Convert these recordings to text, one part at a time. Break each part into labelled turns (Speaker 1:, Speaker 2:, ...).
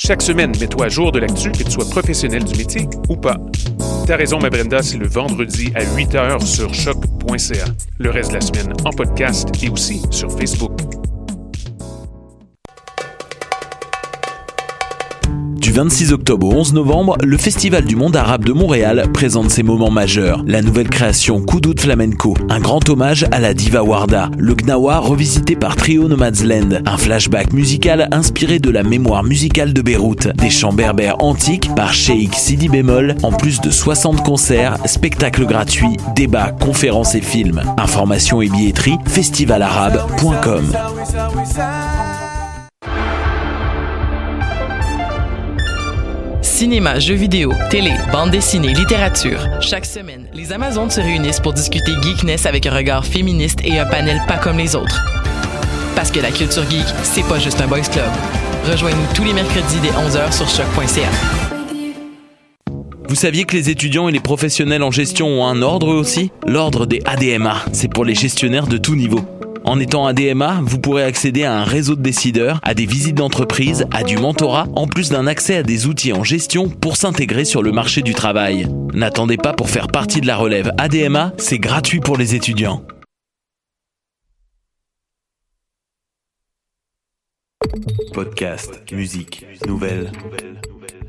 Speaker 1: Chaque semaine, mets-toi à jour de l'actu, que tu sois professionnel du métier ou pas. T'as raison, ma Brenda, c'est le vendredi à 8h sur choc.ca. Le reste de la semaine en podcast et aussi sur Facebook.
Speaker 2: Du 26 octobre au 11 novembre, le Festival du monde arabe de Montréal présente ses moments majeurs. La nouvelle création Koudout Flamenco, un grand hommage à la diva Warda, le Gnawa revisité par Trio Nomadsland, un flashback musical inspiré de la mémoire musicale de Beyrouth, des chants berbères antiques par Sheikh Sidi Bémol, en plus de 60 concerts, spectacles gratuits, débats, conférences et films. Informations et billetterie festivalarabe.com.
Speaker 3: Cinéma, jeux vidéo, télé, bande dessinée, littérature. Chaque semaine, les Amazones se réunissent pour discuter geekness avec un regard féministe et un panel pas comme les autres. Parce que la culture geek, c'est pas juste un boys club. Rejoignez-nous tous les mercredis dès 11h sur choc.ca.
Speaker 2: Vous saviez que les étudiants et les professionnels en gestion ont un ordre aussi? L'ordre des ADMA, c'est pour les gestionnaires de tout niveau. En étant ADMA, vous pourrez accéder à un réseau de décideurs, à des visites d'entreprise, à du mentorat, en plus d'un accès à des outils en gestion pour s'intégrer sur le marché du travail. N'attendez pas pour faire partie de la relève ADMA, c'est gratuit pour les étudiants. Podcast, musique, nouvelles.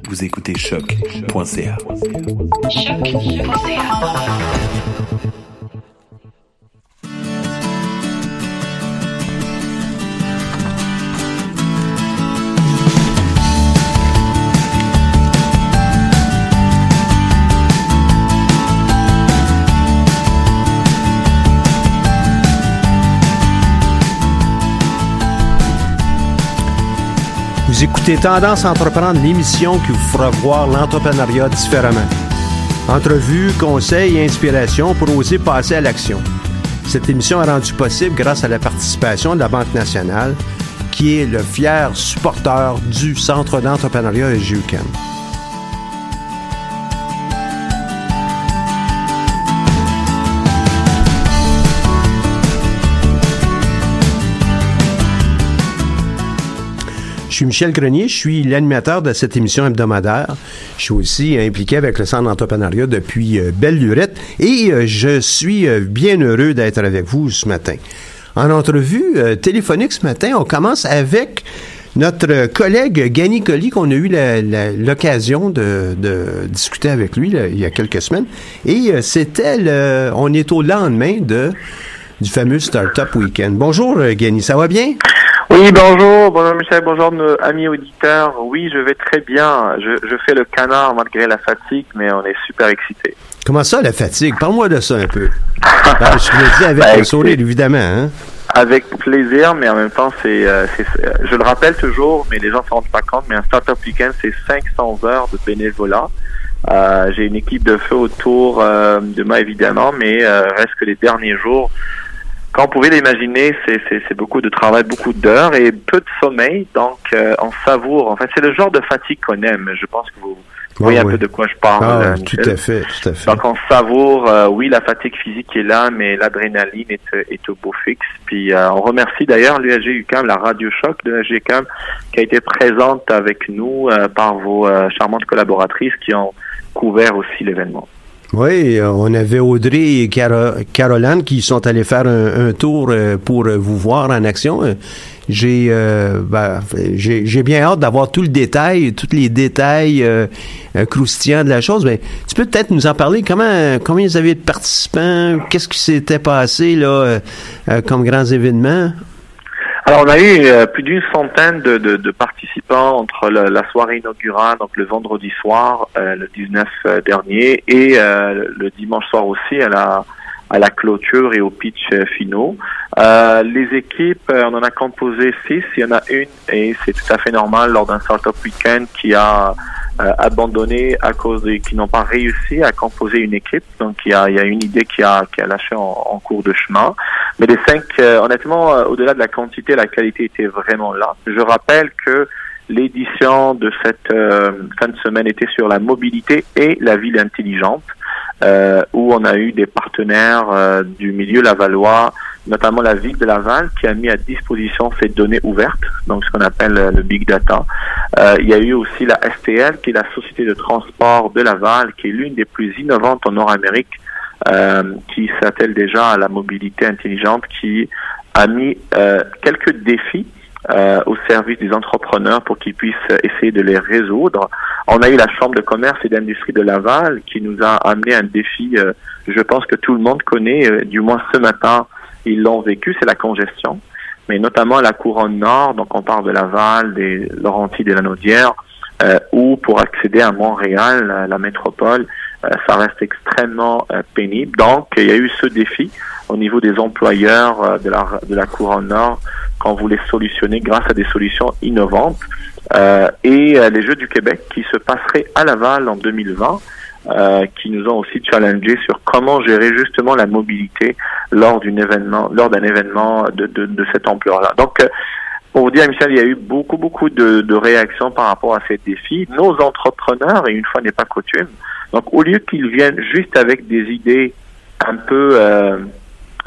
Speaker 2: Vous écoutez choc.ca.
Speaker 4: Vous écoutez Tendance entreprendre l'émission qui vous fera voir l'entrepreneuriat différemment. Entrevues, conseils et inspirations pour oser passer à l'action. Cette émission est rendue possible grâce à la participation de la Banque nationale, qui est le fier supporteur du Centre d'entrepreneuriat EGUCAM. Suis Michel Grenier, je suis l'animateur de cette émission hebdomadaire. Je suis aussi impliqué avec le Centre d'entrepreneuriat depuis euh, belle lurette et euh, je suis euh, bien heureux d'être avec vous ce matin. En entrevue euh, téléphonique ce matin, on commence avec notre collègue Gany Colli, qu'on a eu l'occasion de, discuter avec lui il y a quelques semaines. Et euh, c'était le. On est au lendemain de du fameux Startup Weekend. Bonjour euh, Gany, ça va bien?
Speaker 5: Oui, bonjour, bonjour Michel, bonjour nos amis auditeurs. Oui, je vais très bien. Je, je fais le canard malgré la fatigue, mais on est super excités.
Speaker 4: Comment ça, la fatigue? Parle-moi de ça un peu. Ben, je le dis avec
Speaker 5: Ben,
Speaker 4: un sourire, évidemment. Hein?
Speaker 5: Avec plaisir, mais en même temps, c'est, euh, je le rappelle toujours, mais les gens ne se rendent pas compte, mais un Startup Weekend, c'est 500 heures de bénévolat. Euh, j'ai une équipe de feu autour euh, de moi, évidemment, mais euh, reste que les derniers jours, quand on pouvait l'imaginer, c'est, beaucoup de travail, beaucoup d'heures et peu de sommeil, donc euh, on savoure. En fait, c'est le genre de fatigue qu'on aime. Je pense que vous voyez
Speaker 4: Ah,
Speaker 5: un
Speaker 4: oui.
Speaker 5: peu de quoi je parle.
Speaker 4: Ah,
Speaker 5: euh,
Speaker 4: tout à fait, tout à fait.
Speaker 5: Donc on savoure, euh, oui, la fatigue physique est là, mais l'adrénaline est, est au beau fixe. Puis euh, on remercie d'ailleurs l'USG UQAM, la radio choc de l'USG UQAM, qui a été présente avec nous euh, par vos euh, charmantes collaboratrices qui ont couvert aussi l'événement.
Speaker 4: Oui, euh, on avait Audrey et Caro- Caroline qui sont allés faire un, un tour euh, pour euh, vous voir en action. J'ai euh, ben, j'ai bien hâte d'avoir tout le détail, tous les détails euh, croustillants de la chose. Mais tu peux peut-être nous en parler. Comment combien vous avez de participants? Qu'est-ce qui s'était passé là euh, comme grands événements?
Speaker 5: Alors, on a eu euh, plus d'une centaine de, de- participants entre la soirée inaugurale, donc le vendredi soir, euh, le 19 dernier, et euh, le dimanche soir aussi à la à la clôture et au pitch finaux. les équipes, on en a composé six. Il y en a une et c'est tout à fait normal lors d'un startup weekend qui a euh, abandonné à cause de, qui n'ont pas réussi à composer une équipe. Donc il y a, y a une idée qui a, qui a lâché en, en cours de chemin. Mais les cinq, euh, honnêtement, euh, au-delà de la quantité, la qualité était vraiment là. Je rappelle que l'édition de cette fin de semaine était sur la mobilité et la ville intelligente, où on a eu des partenaires du milieu lavallois, notamment la ville de Laval, qui a mis à disposition ces données ouvertes, donc ce qu'on appelle euh, le big data. Euh, il y a eu aussi la STL, qui est la société de transport de Laval, qui est l'une des plus innovantes en Nord-Amérique, euh, qui s'attelle déjà à la mobilité intelligente, qui a mis quelques défis au service des entrepreneurs pour qu'ils puissent essayer de les résoudre. On a eu la Chambre de commerce et d'industrie de Laval qui nous a amené un défi, je pense que tout le monde connaît, du moins ce matin, ils l'ont vécu, c'est la congestion, mais notamment la couronne nord, donc on parle de Laval, des Laurentides et la Naudière, euh, ou pour accéder à Montréal, la, métropole, euh, ça reste extrêmement euh, pénible. Donc, il y a eu ce défi au niveau des employeurs euh, de, la, de la couronne nord qu'on voulait solutionner grâce à des solutions innovantes. et les Jeux du Québec qui se passeraient à Laval en 2020 euh, qui nous ont aussi challengé sur comment gérer justement la mobilité lors d'un événement, lors d'un événement de, de, de cette ampleur-là. Donc, euh, pour vous dire, Michel, il y a eu beaucoup, beaucoup de, de, réactions par rapport à ces défis. Nos entrepreneurs, et une fois n'est pas coutume, donc au lieu qu'ils viennent juste avec des idées un peu euh,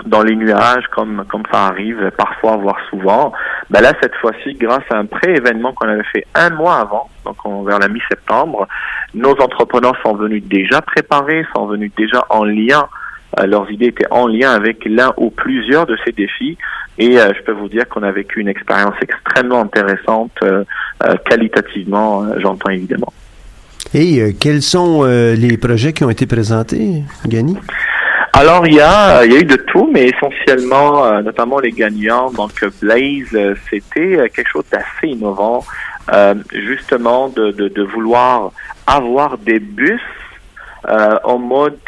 Speaker 5: dans les nuages, comme comme ça arrive parfois, voire souvent. Ben là, cette fois-ci, grâce à un pré-événement qu'on avait fait un mois avant, donc vers la mi-septembre, nos entrepreneurs sont venus déjà préparés, sont venus déjà en lien. Euh, leurs idées étaient en lien avec l'un ou plusieurs de ces défis. Et euh, je peux vous dire qu'on a vécu une expérience extrêmement intéressante, euh, qualitativement, j'entends évidemment.
Speaker 4: Et quels sont les projets qui ont été présentés, Gany?
Speaker 5: Alors il y a, il y a eu de tout, mais essentiellement, euh, notamment les gagnants. Donc Blaze, euh, c'était euh, quelque chose d'assez innovant, justement de, de, vouloir avoir des bus en mode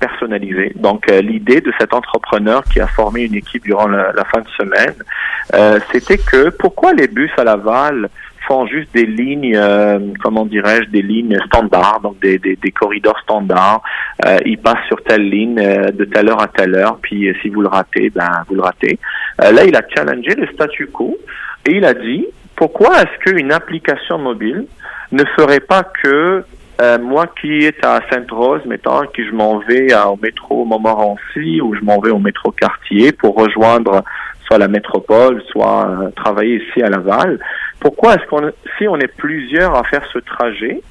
Speaker 5: personnalisé. Donc l'idée de cet entrepreneur qui a formé une équipe durant la, la fin de semaine, c'était que pourquoi les bus à Laval font juste des lignes, euh, comment dirais-je, des lignes standards, donc des, des, des corridors standards. Euh, ils passent sur telle ligne euh, de telle heure à telle heure, puis euh, si vous le ratez, ben vous le ratez. là, il a challengé le statu quo et il a dit pourquoi est-ce qu'une application mobile ne ferait pas que moi qui est à Sainte-Rose, mettons, qui je m'en vais au métro Montmorency ou je m'en vais au métro Quartier pour rejoindre soit la métropole, soit travailler ici à Laval, pourquoi est-ce qu'on, si on est plusieurs à faire ce trajet,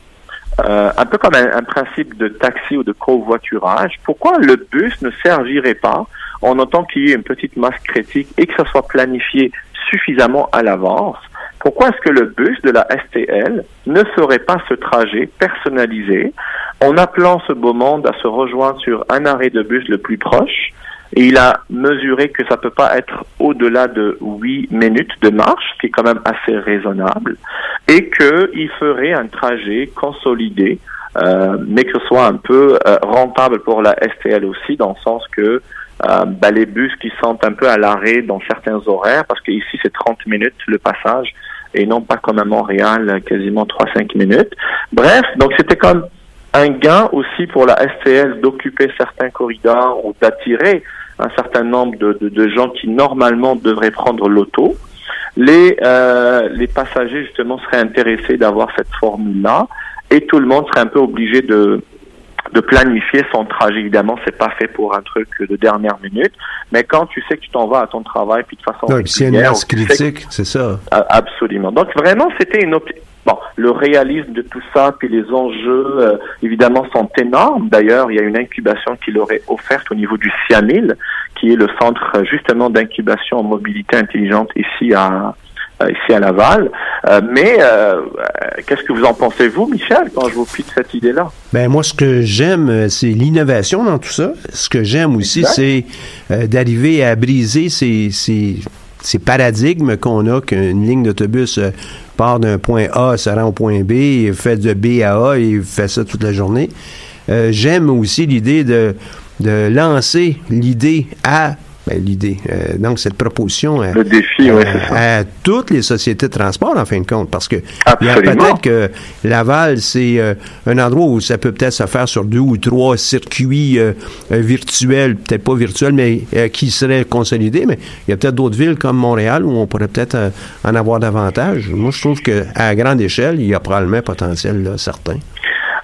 Speaker 5: euh, un peu comme un, principe de taxi ou de covoiturage, pourquoi le bus ne servirait pas en autant qu'il y ait une petite masse critique et que ça soit planifié suffisamment à l'avance pourquoi est-ce que le bus de la STL ne ferait pas ce trajet personnalisé en appelant ce beau monde à se rejoindre sur un arrêt de bus le plus proche il a mesuré que ça peut pas être au-delà de 8 minutes de marche, ce qui est quand même assez raisonnable, et qu'il ferait un trajet consolidé, euh, mais que ce soit un peu euh, rentable pour la STL aussi, dans le sens que euh, bah, les bus qui sont un peu à l'arrêt dans certains horaires, parce qu'ici c'est 30 minutes le passage, et non pas comme à Montréal, quasiment 3-5 minutes. Bref, donc c'était comme un gain aussi pour la STL d'occuper certains corridors ou d'attirer un certain nombre de, gens qui normalement devraient prendre l'auto. Les, euh, les passagers justement seraient intéressés d'avoir cette formule-là et tout le monde serait un peu obligé de, de planifier son trajet. Évidemment, c'est pas fait pour un truc de dernière minute, mais quand tu sais que tu t'en vas à ton travail, puis de façon
Speaker 4: Donc, c'est une masse critique, c'est ça.
Speaker 5: Absolument. Donc vraiment, c'était une Bon, le réalisme de tout ça, puis les enjeux, euh, évidemment, sont énormes. D'ailleurs, il y a une incubation qui leur est offerte au niveau du CIAMIL, qui est le centre justement d'incubation en mobilité intelligente ici à, ici à Laval. Euh, mais euh, qu'est-ce que vous en pensez, vous, Michel, quand je vous pitch cette idée-là?
Speaker 4: Ben moi, ce que j'aime, c'est l'innovation dans tout ça. Ce que j'aime aussi, c'est d'arriver à briser ces, ces, ces paradigmes qu'on a qu'une ligne d'autobus part d'un point A, se rend au point B, et fait de B à A, et fait ça toute la journée. j'aime aussi l'idée de de lancer l'idée à ben, l'idée. Euh, donc, cette proposition
Speaker 5: le défi,
Speaker 4: euh, à toutes les sociétés de transport, en fin de compte, parce que peut-être que Laval, c'est euh, un endroit où ça peut peut-être se faire sur deux ou trois circuits virtuels, peut-être pas virtuels, mais qui seraient consolidés, mais il y a peut-être d'autres villes comme Montréal où on pourrait peut-être en avoir davantage. Moi, je trouve qu'à grande échelle, il y a probablement un potentiel certain.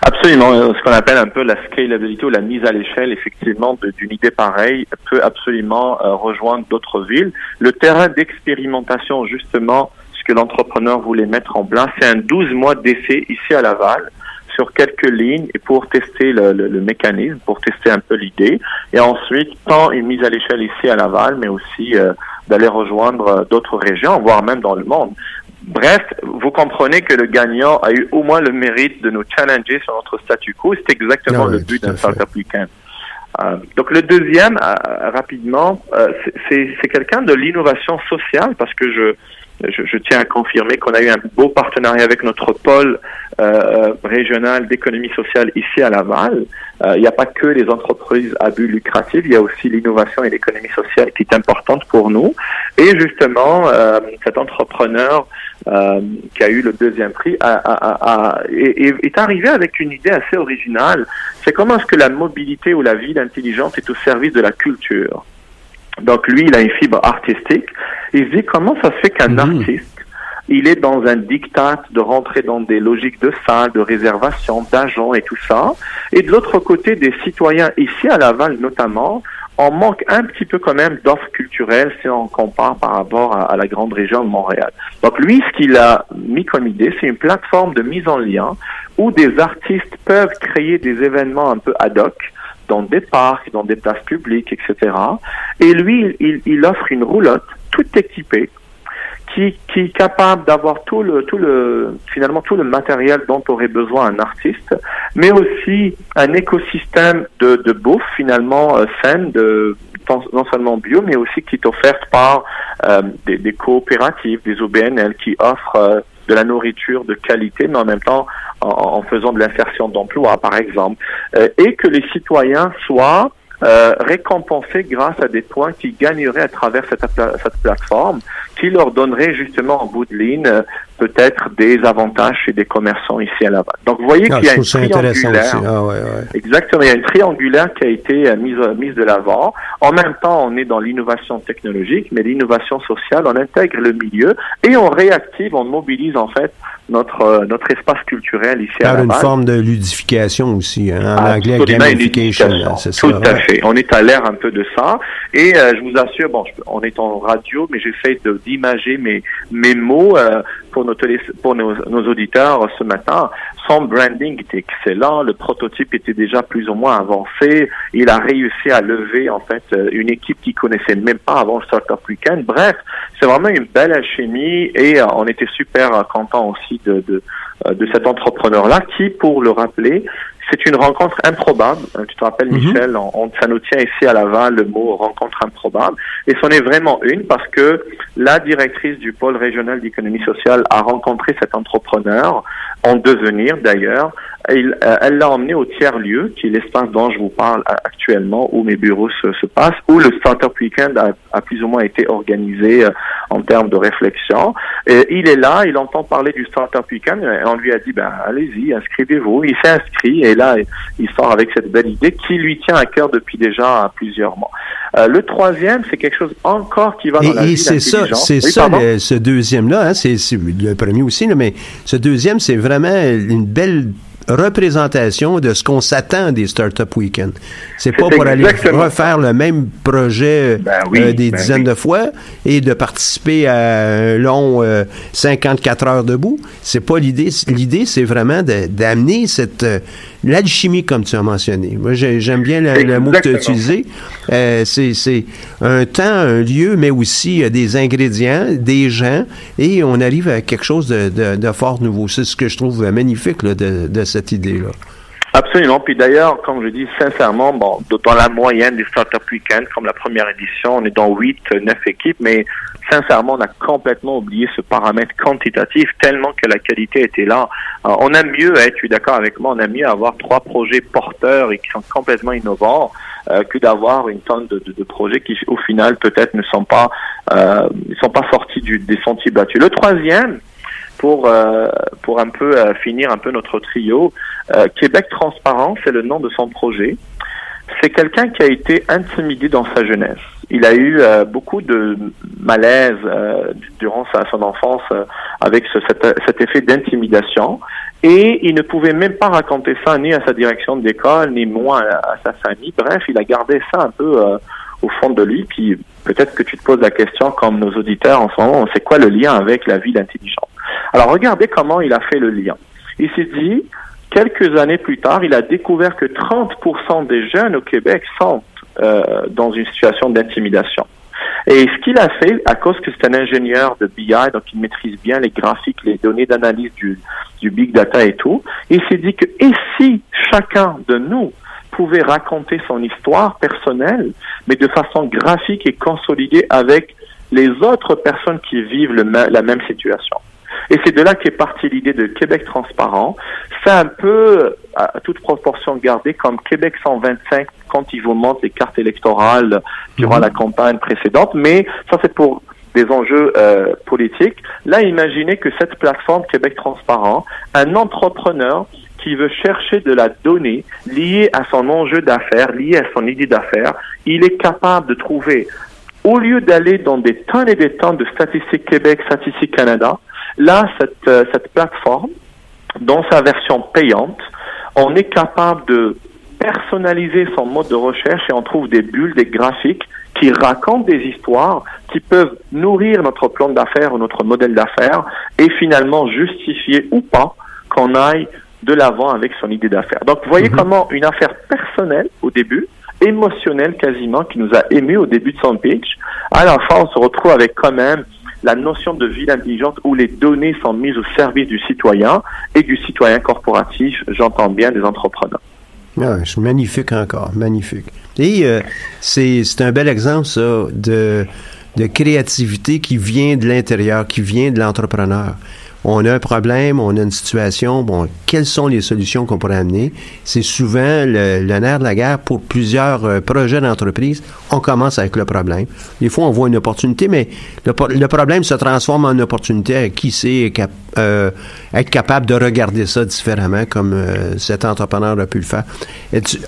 Speaker 5: Absolument. Euh, ce qu'on appelle un peu la scalability ou la mise à l'échelle, effectivement, d'une idée pareille peut absolument euh, rejoindre d'autres villes. Le terrain d'expérimentation, justement, ce que l'entrepreneur voulait mettre en place, c'est un 12 mois d'essai ici à Laval sur quelques lignes et pour tester le, mécanisme, pour tester un peu l'idée. Et ensuite, tant une mise à l'échelle ici à Laval, mais aussi euh, d'aller rejoindre d'autres régions, voire même dans le monde. Bref, vous comprenez que le gagnant a eu au moins le mérite de nous challenger sur notre statu quo. C'est exactement ah le but d'un startup weekend. Euh, donc le deuxième, euh, rapidement, euh, c'est quelqu'un de l'innovation sociale parce que je, je, je, tiens à confirmer qu'on a eu un beau partenariat avec notre pôle euh, régional d'économie sociale ici à Laval. Il n'y a pas que les entreprises à but lucratif, il y a aussi l'innovation et l'économie sociale qui est importante pour nous. Et justement, cet entrepreneur euh, qui a eu le deuxième prix, a, a, a, est, est, arrivé avec une idée assez originale. C'est comment est-ce que la mobilité ou la ville intelligente est au service de la culture? Donc lui, il a une fibre artistique. Il se dit comment ça se fait qu'un mhm. artiste il est dans un diktat de rentrer dans des logiques de salle, de réservation, d'agents et tout ça. Et de l'autre côté, des citoyens ici à Laval notamment on manque un petit peu quand même d'offres culturelles si on compare par rapport à, la grande région de Montréal. Donc lui, ce qu'il a mis comme idée, c'est une plateforme de mise en lien où des artistes peuvent créer des événements un peu ad hoc dans des parcs, dans des places publiques, etc. Et lui, il, offre une roulotte toute équipée qui, qui est capable d'avoir tout le, tout le, finalement tout le matériel dont aurait besoin un artiste, mais aussi un écosystème de, de bouffe finalement euh, saine, de non seulement bio, mais aussi qui est offerte par euh, des, des, coopératives, des OBNL qui offrent euh, de la nourriture de qualité, mais en même temps en, faisant de l'insertion d'emploi, par exemple, euh, et que les citoyens soient euh, récompensés grâce à des points qui gagneraient à travers cette, cette plateforme, qui leur donnerait justement en bout de ligne euh, peut-être des avantages chez des commerçants ici à Laval. Donc vous voyez ah, qu'il y a une triangulaire. Ah, ouais, ouais. Exactement, il y a une triangulaire qui a été euh, mise, mise de l'avant. En même temps, on est dans l'innovation technologique, mais l'innovation sociale, on intègre le milieu et on réactive, on mobilise en fait notre euh, notre espace culturel ici
Speaker 4: Par
Speaker 5: à Laval.
Speaker 4: une forme de ludification aussi, hein, en anglais gamification,
Speaker 5: c'est ça. Tout à fait. On est à l'air un peu de ça. Et euh, je vous assure, bon, on est en radio, mais j'essaie d'imager mes mes mots euh, pour nos pour nos, nos, auditeurs ce matin. Son branding était excellent, le prototype était déjà plus ou moins avancé. Il a réussi à lever en fait une équipe qui connaissait même pas avant le Startup Weekend. Bref, c'est vraiment une belle alchimie et on était super contents aussi de, de, euh, de cet entrepreneur-là qui, pour le rappeler, c'est une rencontre improbable. Euh, tu te rappelles, mhm. Michel, on, ça nous tient ici à Laval le mot rencontre improbable. Et c'en est vraiment une parce que la directrice du pôle régional d'économie sociale a rencontré cet entrepreneur en devenir d'ailleurs. Elle euh, l'a emmené au tiers-lieu, qui est l'espace dont je vous parle actuellement, où mes bureaux se, se passent, où le Startup Weekend a, a, plus ou moins été organisé en termes de réflexion. Et il est là, il entend parler du Startup Weekend, et on lui a dit, ben allez-y, inscrivez-vous. Il s'est inscrit, et là, il sort avec cette belle idée qui lui tient à cœur depuis déjà plusieurs mois. Euh, le troisième, c'est quelque chose encore qui va dans et, la
Speaker 4: et c'est ça, c'est ça, ce deuxième-là, hein, c'est le premier aussi, là, mais ce deuxième, c'est vraiment une belle représentation de ce qu'on s'attend des Startup Weekends. C'est pas pour aller refaire le même projet ben euh, des ben dizaines de fois et de participer à un long 54 euh, heures debout. C'est pas l'idée. L'idée, c'est vraiment d'amener cette l'alchimie, comme tu as mentionné. Moi, j'aime bien le, mot que tu as utilisé. c'est un temps, un lieu, mais aussi des ingrédients, des gens, et on arrive à quelque chose de, de, fort nouveau. C'est ce que je trouve magnifique là, de, de cette idée-là.
Speaker 5: Absolument. Puis d'ailleurs, comme je dis sincèrement, bon, dans la moyenne des Startup Weekend, comme la première édition, on est dans 8, 9 équipes, mais sincèrement, on a complètement oublié ce paramètre quantitatif tellement que la qualité était là. on aime mieux, hein, tu es d'accord avec moi, on aime mieux avoir trois projets porteurs et qui sont complètement innovants euh, que d'avoir une tonne de, de, projets qui, au final, peut-être ne sont pas, euh, sont pas sortis du, des sentiers battus. Le troisième, pour euh, pour un peu euh, finir un peu notre trio, Québec transparent, c'est le nom de son projet. C'est quelqu'un qui a été intimidé dans sa jeunesse. Il a eu beaucoup de malaise durant sa, son enfance avec ce, cet, cet, effet d'intimidation et il ne pouvait même pas raconter ça ni à sa direction d'école ni moi à, sa famille. Bref, il a gardé ça un peu au fond de lui. Puis peut-être que tu te poses la question, comme nos auditeurs en ce moment, c'est quoi le lien avec la ville intelligente Alors regardez comment il a fait le lien. Il s'est dit, quelques années plus tard, il a découvert que 30% des jeunes au Québec sont euh, dans une situation d'intimidation. Et ce qu'il a fait, à cause que c'est un ingénieur de BI, donc il maîtrise bien les graphiques, les données d'analyse du, big data et tout, il s'est dit que et si chacun de nous pouvait raconter son histoire personnelle, mais de façon graphique et consolidée avec les autres personnes qui vivent la même situation. Et c'est de là qu'est partie l'idée de Québec transparent. C'est un peu, à toute proportion gardée, comme Québec 125 quand ils vous montrent les cartes électorales durant mhm. la campagne précédente. Mais ça, c'est pour des enjeux euh, politiques. Là, imaginez que cette plateforme Québec transparent, un entrepreneur qui veut chercher de la donnée liée à son enjeu d'affaires, liée à son idée d'affaires, il est capable de trouver, au lieu d'aller dans des tonnes et des tonnes de statistiques Québec, statistiques Canada, là, cette, euh, cette plateforme, dans sa version payante, on est capable de personnaliser son mode de recherche et on trouve des bulles, des graphiques qui racontent des histoires qui peuvent nourrir notre plan d'affaires ou notre modèle d'affaires et finalement justifier ou pas qu'on aille de l'avant avec son idée d'affaires. Donc, vous voyez mhm. comment une affaire personnelle au début, émotionnelle quasiment, qui nous a ému au début de son pitch, à la fin, on se retrouve avec quand même la notion de ville intelligente où les données sont mises au service du citoyen et du citoyen corporatif, j'entends bien des entrepreneurs.
Speaker 4: Ah, c'est magnifique encore, magnifique. Et euh, c'est un bel exemple, ça, de, de créativité qui vient de l'intérieur, qui vient de l'entrepreneur on a un problème, on a une situation, bon, quelles sont les solutions qu'on pourrait amener? C'est souvent le, nerf de la guerre pour plusieurs euh, projets d'entreprise. On commence avec le problème. Des fois, on voit une opportunité, mais le, problème se transforme en opportunité. Qui sait euh, être capable de regarder ça différemment comme euh, cet entrepreneur a pu le faire?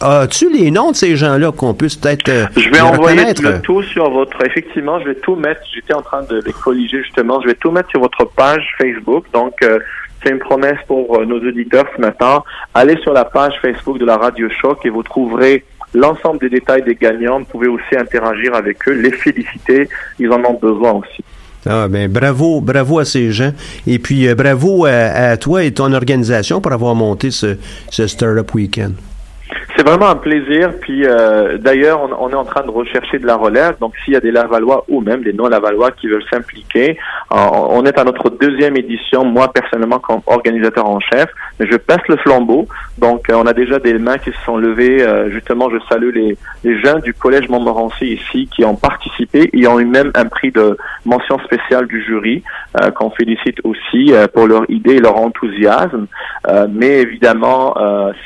Speaker 4: As-tu les noms de ces gens-là qu'on puisse peut-être
Speaker 5: Je vais envoyer le tout sur votre... Effectivement, je vais tout mettre. J'étais en train de les colliger justement. Je vais tout mettre sur votre page Facebook. Donc, euh, c'est une promesse pour euh, nos auditeurs ce matin. Allez sur la page Facebook de la Radio Choc et vous trouverez l'ensemble des détails des gagnants. Vous pouvez aussi interagir avec eux, les féliciter. Ils en ont besoin aussi.
Speaker 4: Ah ben bravo, bravo à ces gens. Et puis euh, bravo à, toi et ton organisation pour avoir monté ce, ce Startup Weekend.
Speaker 5: C'est vraiment un plaisir. Puis euh, d'ailleurs, on, est en train de rechercher de la relève. Donc s'il y a des Lavallois ou même des non-Lavallois qui veulent s'impliquer, on est à notre deuxième édition. Moi personnellement, comme organisateur en chef, mais je passe le flambeau. Donc euh, on a déjà des mains qui se sont levées. Euh, justement, je salue les, les jeunes du collège Montmorency ici qui ont participé. Ils ont eu même un prix de mention spéciale du jury qu'on félicite aussi pour leur idée et leur enthousiasme. mais évidemment,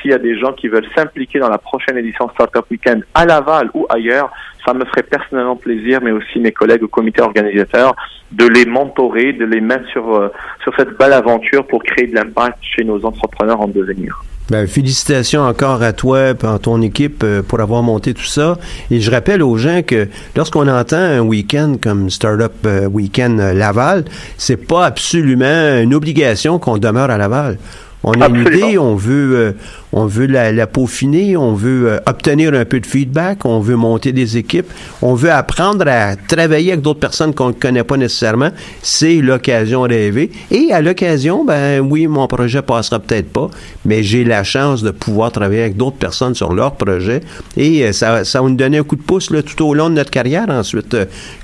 Speaker 5: s'il y a des gens qui veulent s'impliquer dans la prochaine édition Startup Weekend à Laval ou ailleurs, ça me ferait personnellement plaisir, mais aussi mes collègues au comité organisateur, de les mentorer, de les mettre sur, euh, sur cette belle aventure pour créer de l'impact chez nos entrepreneurs en devenir.
Speaker 4: Ben, félicitations encore à toi et à ton équipe euh, pour avoir monté tout ça. Et je rappelle aux gens que lorsqu'on entend un week-end comme Startup euh, Weekend Laval, c'est pas absolument une obligation qu'on demeure à Laval. On a une idée, on veut, euh, on veut la, peaufiner, on veut euh, obtenir un peu de feedback, on veut monter des équipes, on veut apprendre à travailler avec d'autres personnes qu'on ne connaît pas nécessairement. C'est l'occasion rêvée. Et à l'occasion, ben oui, mon projet passera peut-être pas, mais j'ai la chance de pouvoir travailler avec d'autres personnes sur leur projet. Et euh, ça, ça va nous donner un coup de pouce là, tout au long de notre carrière ensuite,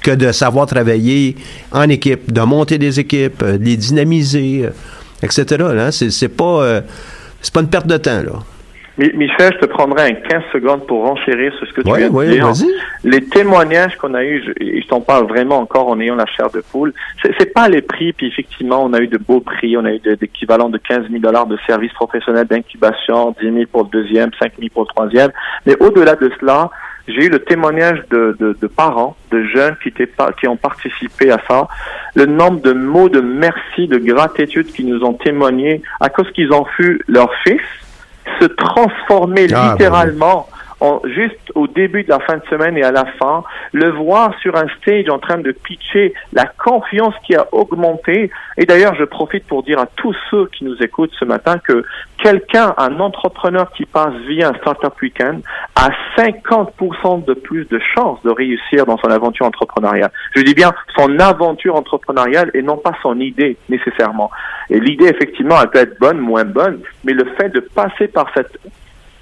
Speaker 4: que de savoir travailler en équipe, de monter des équipes, de les dynamiser etc. Là, c'est, pas, euh, c'est pas une perte de temps. Là.
Speaker 5: Michel, je te prendrai un 15 secondes pour renchérir sur ce que tu
Speaker 4: Ouais,
Speaker 5: viens de
Speaker 4: ouais,
Speaker 5: dire.
Speaker 4: vas-y.
Speaker 5: Les témoignages qu'on a eus, je, je t'en parle vraiment encore en ayant la chair de poule, c'est, pas les prix, puis effectivement, on a eu de beaux prix, on a eu de- d'équivalents de 15 000 dollars de services professionnels d'incubation, 10 000 pour le deuxième, 5 000 pour le troisième. Mais au-delà de cela, j'ai eu le témoignage de, de, de parents, de jeunes qui, étaient pas, qui ont participé à ça. Le nombre de mots de merci, de gratitude qui nous ont témoigné à cause qu'ils ont vu leur fils se transformer
Speaker 4: Ah,
Speaker 5: littéralement juste au début de la fin de semaine et à la fin, le voir sur un stage en train de pitcher, la confiance qui a augmenté. Et d'ailleurs, je profite pour dire à tous ceux qui nous écoutent ce matin que quelqu'un, un entrepreneur qui passe via un Startup Weekend, a 50% de plus de chances de réussir dans son aventure entrepreneuriale. Je dis bien son aventure entrepreneuriale et non pas son idée nécessairement. Et l'idée, effectivement, elle peut être bonne, moins bonne, mais le fait de passer par cette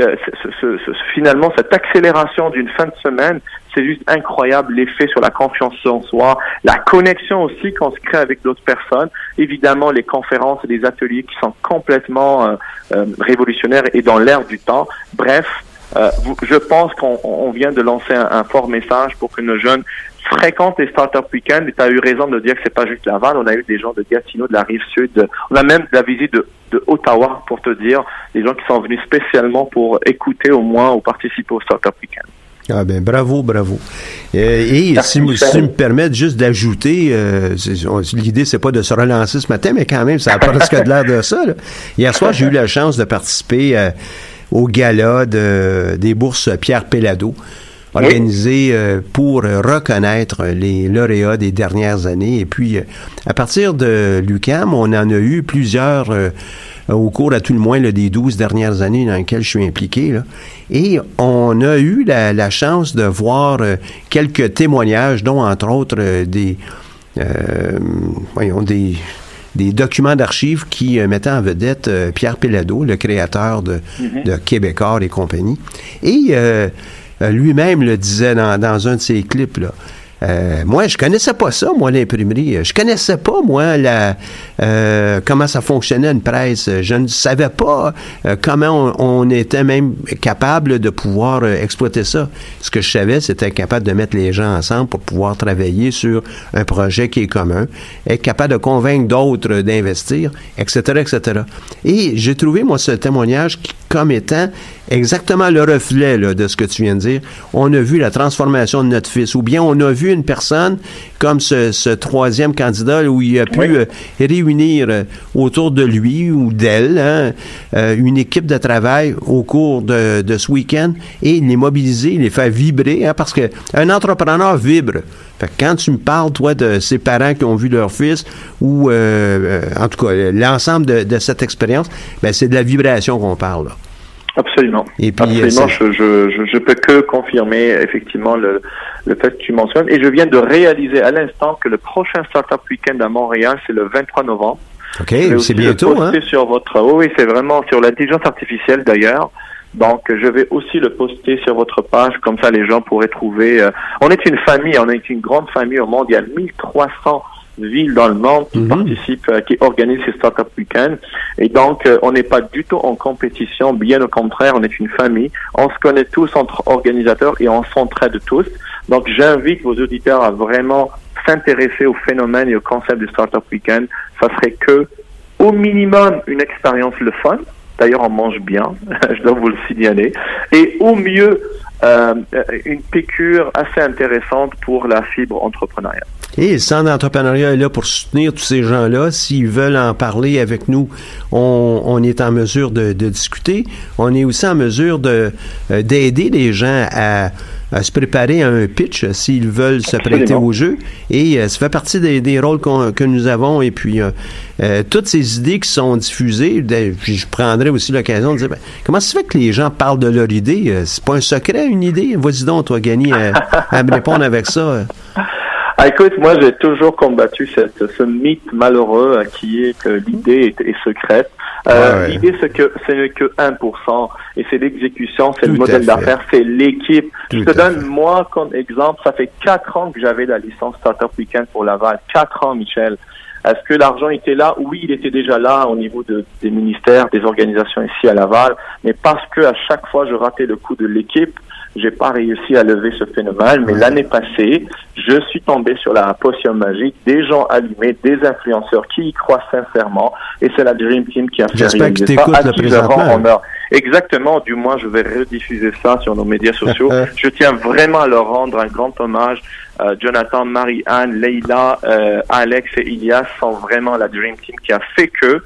Speaker 5: euh, ce- ce- ce- finalement cette accélération d'une fin de semaine, c'est juste incroyable l'effet sur la confiance en soi, la connexion aussi qu'on se crée avec d'autres personnes, évidemment les conférences et les ateliers qui sont complètement euh, euh, révolutionnaires et dans l'air du temps. Bref, euh, vous- je pense qu'on on vient de lancer un, fort message pour que nos jeunes fréquentent les Startup Weekend. Et tu as eu raison de dire que c'est pas juste Laval. On a eu des gens de Gatineau, de la rive sud. on a même la visite de, de Ottawa, pour te dire, des gens qui sont venus spécialement pour écouter au moins ou participer au Startup Weekend.
Speaker 4: Ah ben bravo, bravo. Euh, et
Speaker 5: Merci,
Speaker 4: si, tu me permets juste d'ajouter, euh, l'idée c'est pas de se relancer ce matin, mais quand même ça a presque de l'air de ça. là. Hier soir, j'ai eu la chance de participer euh, au gala de, des bourses Pierre Pellado, organisé euh, pour reconnaître les lauréats des dernières années. Et puis, euh, à partir de l'UCAM, on en a eu plusieurs euh, au cours, à tout le moins, là, des 12 dernières années dans lesquelles je suis impliqué. Là. Et on a eu la, la chance de voir quelques témoignages, dont entre autres des, euh, voyons, des, des documents d'archives qui euh, mettaient en vedette euh, Pierre Pellado, le créateur de, de Québécois et compagnie. Et euh, lui-même le disait dans, dans un de ses clips, là. Euh, moi, je connaissais pas ça, moi, l'imprimerie. Je connaissais pas, moi, la, euh, comment ça fonctionnait une presse. Je ne savais pas euh, comment on, on était même capable de pouvoir euh, exploiter ça. Ce que je savais, c'était capable de mettre les gens ensemble pour pouvoir travailler sur un projet qui est commun, être capable de convaincre d'autres d'investir, etc., etc. Et j'ai trouvé, moi, ce témoignage qui- comme étant exactement le reflet là, de ce que tu viens de dire. On a vu la transformation de notre fils, ou bien on a vu une personne comme ce, ce troisième candidat où il a pu
Speaker 5: Oui.
Speaker 4: euh, réunir euh, autour de lui ou d'elle hein, euh, une équipe de travail au cours de, de ce week-end et les mobiliser, les faire vibrer, hein, parce que un entrepreneur vibre. Fait que quand tu me parles, toi, de ces parents qui ont vu leur fils, ou euh, euh, en tout cas l'ensemble de, de cette expérience, ben, c'est de la vibration qu'on parle. Là.
Speaker 5: Absolument.
Speaker 4: Et puis,
Speaker 5: Absolument,
Speaker 4: c'est-
Speaker 5: je, je, je, peux que confirmer effectivement le, le fait que tu mentionnes. Et je viens de réaliser à l'instant que le prochain Startup Weekend à Montréal, c'est le 23 novembre.
Speaker 4: OK, c'est bientôt, hein?
Speaker 5: sur votre. Oui, c'est vraiment sur l'intelligence artificielle d'ailleurs. Donc, je vais aussi le poster sur votre page, comme ça les gens pourraient trouver. euh, on est une famille, on est une grande famille au monde. Il y a 1300 villes dans le monde qui
Speaker 4: Mhm.
Speaker 5: participent, euh, qui organisent ces startup week-ends. Et donc, euh, on n'est pas du tout en compétition, bien au contraire, on est une famille. On se connaît tous entre organisateurs et on s'entraide tous. Donc, j'invite vos auditeurs à vraiment s'intéresser au phénomène et au concept du startup week-end. Ça serait que, au minimum, une expérience le fun. D'ailleurs, on mange bien, je dois vous le signaler. Et au mieux, euh, une piqûre assez intéressante pour la fibre entrepreneuriale.
Speaker 4: Et le Centre d'entrepreneuriat est là pour soutenir tous ces gens-là. S'ils veulent en parler avec nous, on, est en mesure de, discuter. On est aussi en mesure euh, d'aider les gens à se préparer à un pitch euh, s'ils veulent se prêter au jeu. Et euh, ça fait partie des, des rôles qu'on- que nous avons. Et puis, euh, euh, toutes ces idées qui sont diffusées, de- puis je prendrai aussi l'occasion de dire, ben, comment ça se fait que les gens parlent de leur idée? Euh, C'est pas un secret, une idée? Vas-y donc, toi, Gany, à, à me répondre avec ça.
Speaker 5: Ah, écoute, moi, j'ai toujours combattu cette, ce mythe malheureux euh, qui est que l'idée est, est secrète. Euh,
Speaker 4: Ouais, ouais.
Speaker 5: L'idée, c'est que ce n'est que 1%, et c'est l'exécution, c'est le modèle d'affaires, c'est l'équipe. Je te donne,
Speaker 4: fait.
Speaker 5: moi, comme exemple, ça fait quatre ans que j'avais la licence Startup Weekend pour Laval. Quatre ans, Michel. Est-ce que l'argent était là? Oui, il était déjà là au niveau de, des ministères, des organisations ici à Laval, mais parce que à chaque fois je ratais le coup de l'équipe, j'ai pas réussi à lever ce phénomène, mais l'année passée, je suis tombé sur la potion magique, des gens allumés, des influenceurs qui y croient sincèrement, et c'est la Dream Team qui a fait réaliser ça, à. Exactement, du moins je vais rediffuser ça sur nos médias sociaux. je tiens vraiment à leur rendre un grand hommage. Euh, Jonathan, Marie-Anne, Leila, euh, Alex et Ilias sont vraiment la Dream Team qui a fait que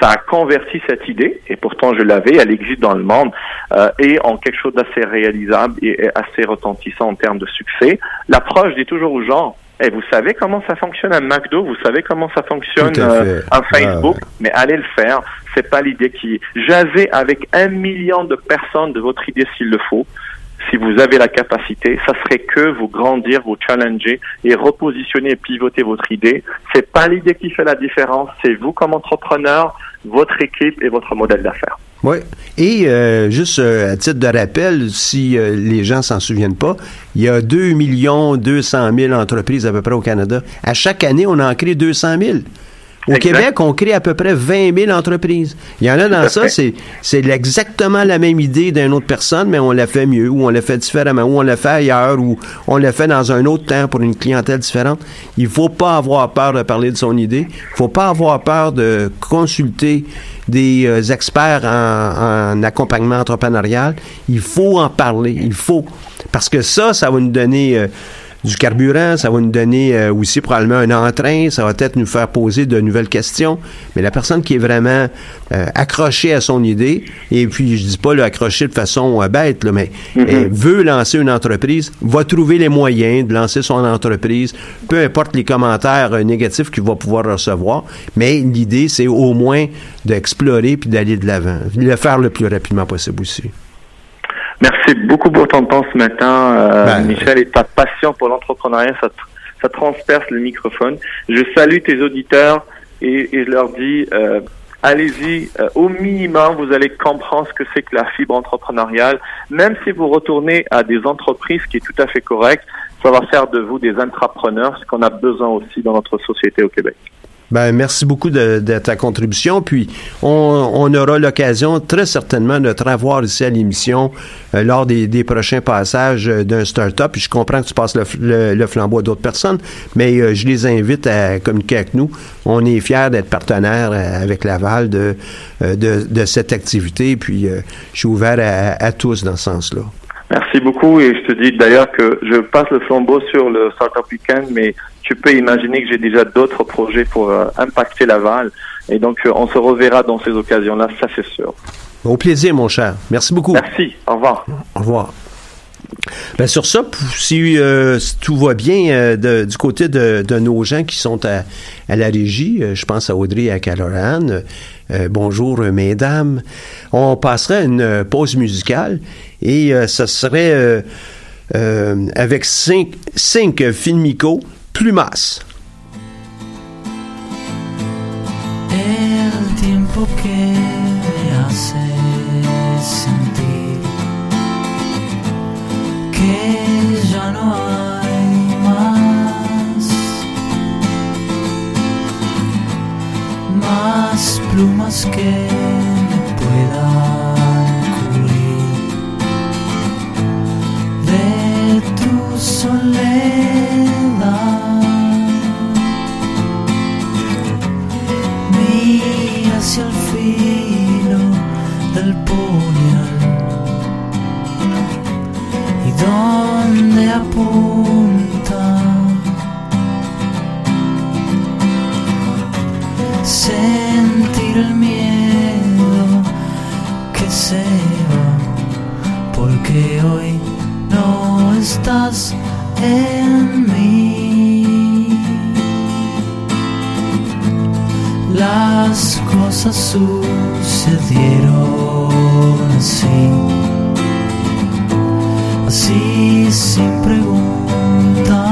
Speaker 5: ça a converti cette idée, et pourtant je l'avais, elle existe dans le monde, euh, et en quelque chose d'assez réalisable et assez retentissant en termes de succès. L'approche dit toujours aux gens, et eh, vous savez comment ça fonctionne un McDo, vous savez comment ça fonctionne euh, un Facebook, mais allez le faire. C'est pas l'idée qui. Jasez avec un million de personnes de votre idée s'il le faut si vous avez la capacité, ça serait que vous grandir, vous challenger et repositionner et pivoter votre idée. C'est pas l'idée qui fait la différence, c'est vous comme entrepreneur, votre équipe et votre modèle d'affaires.
Speaker 4: Oui. Et euh, juste euh, à titre de rappel, si euh, les gens s'en souviennent pas, il y a 2 millions 200 000 entreprises à peu près au Canada. À chaque année, on en crée 200 000. Au Québec, on crée à peu près 20 000 entreprises. Il y en a dans ça, c'est, c'est exactement la même idée d'une autre personne, mais on l'a fait mieux, ou on l'a fait différemment, ou on l'a fait ailleurs, ou on l'a fait dans un autre temps pour une clientèle différente. Il faut pas avoir peur de parler de son idée. Il faut pas avoir peur de consulter des euh, experts en, en accompagnement entrepreneurial. Il faut en parler. Il faut. Parce que ça, ça va nous donner... Euh, du carburant, ça va nous donner euh, aussi probablement un entrain, ça va peut-être nous faire poser de nouvelles questions. Mais la personne qui est vraiment euh, accrochée à son idée, et puis je dis pas le accrocher de façon euh, bête, là, mais mm-hmm. veut lancer une entreprise, va trouver les moyens de lancer son entreprise, peu importe les commentaires négatifs qu'il va pouvoir recevoir. Mais l'idée, c'est au moins d'explorer puis d'aller de l'avant, le faire le plus rapidement possible aussi.
Speaker 5: Merci beaucoup pour ton temps ce matin, euh, ben, Michel, et ta passion pour l'entrepreneuriat, ça, ça transperce le microphone. Je salue tes auditeurs et, et je leur dis, euh, allez-y, euh, au minimum, vous allez comprendre ce que c'est que la fibre entrepreneuriale. Même si vous retournez à des entreprises, qui est tout à fait correct, ça va faire de vous des entrepreneurs, ce qu'on a besoin aussi dans notre société au Québec.
Speaker 4: Ben, merci beaucoup de, ta contribution. Puis, on, aura l'occasion très certainement de te revoir ici à l'émission euh, lors des, prochains passages d'un start-up. Puis, je comprends que tu passes le, flambeau à d'autres personnes, mais euh, je les invite à communiquer avec nous. On est fiers d'être partenaires euh, avec Laval de, de, cette activité. Puis, je suis ouvert à, tous dans ce sens-là.
Speaker 5: Merci beaucoup et je te dis d'ailleurs que je passe le flambeau sur le Startup Weekend, mais tu peux imaginer que j'ai déjà d'autres projets pour euh, impacter Laval. Et donc, euh, on se reverra dans ces occasions-là, ça c'est sûr.
Speaker 4: Au plaisir, mon cher. Merci beaucoup.
Speaker 5: Merci. Au revoir.
Speaker 4: Au revoir. Ben sur ça, si, euh, tout va bien du côté de, nos gens qui sont à, la régie, je pense à Audrey et à Caroline. bonjour, mesdames. On passerait une pause musicale et ce serait avec cinq, cinq filmicos Plumas.
Speaker 6: El tiempo que me hace sentir que ya no hay más, más plumas que apunta sentir el miedo que se va porque hoy no estás en mí. Las cosas sucedieron así, así sin preguntar.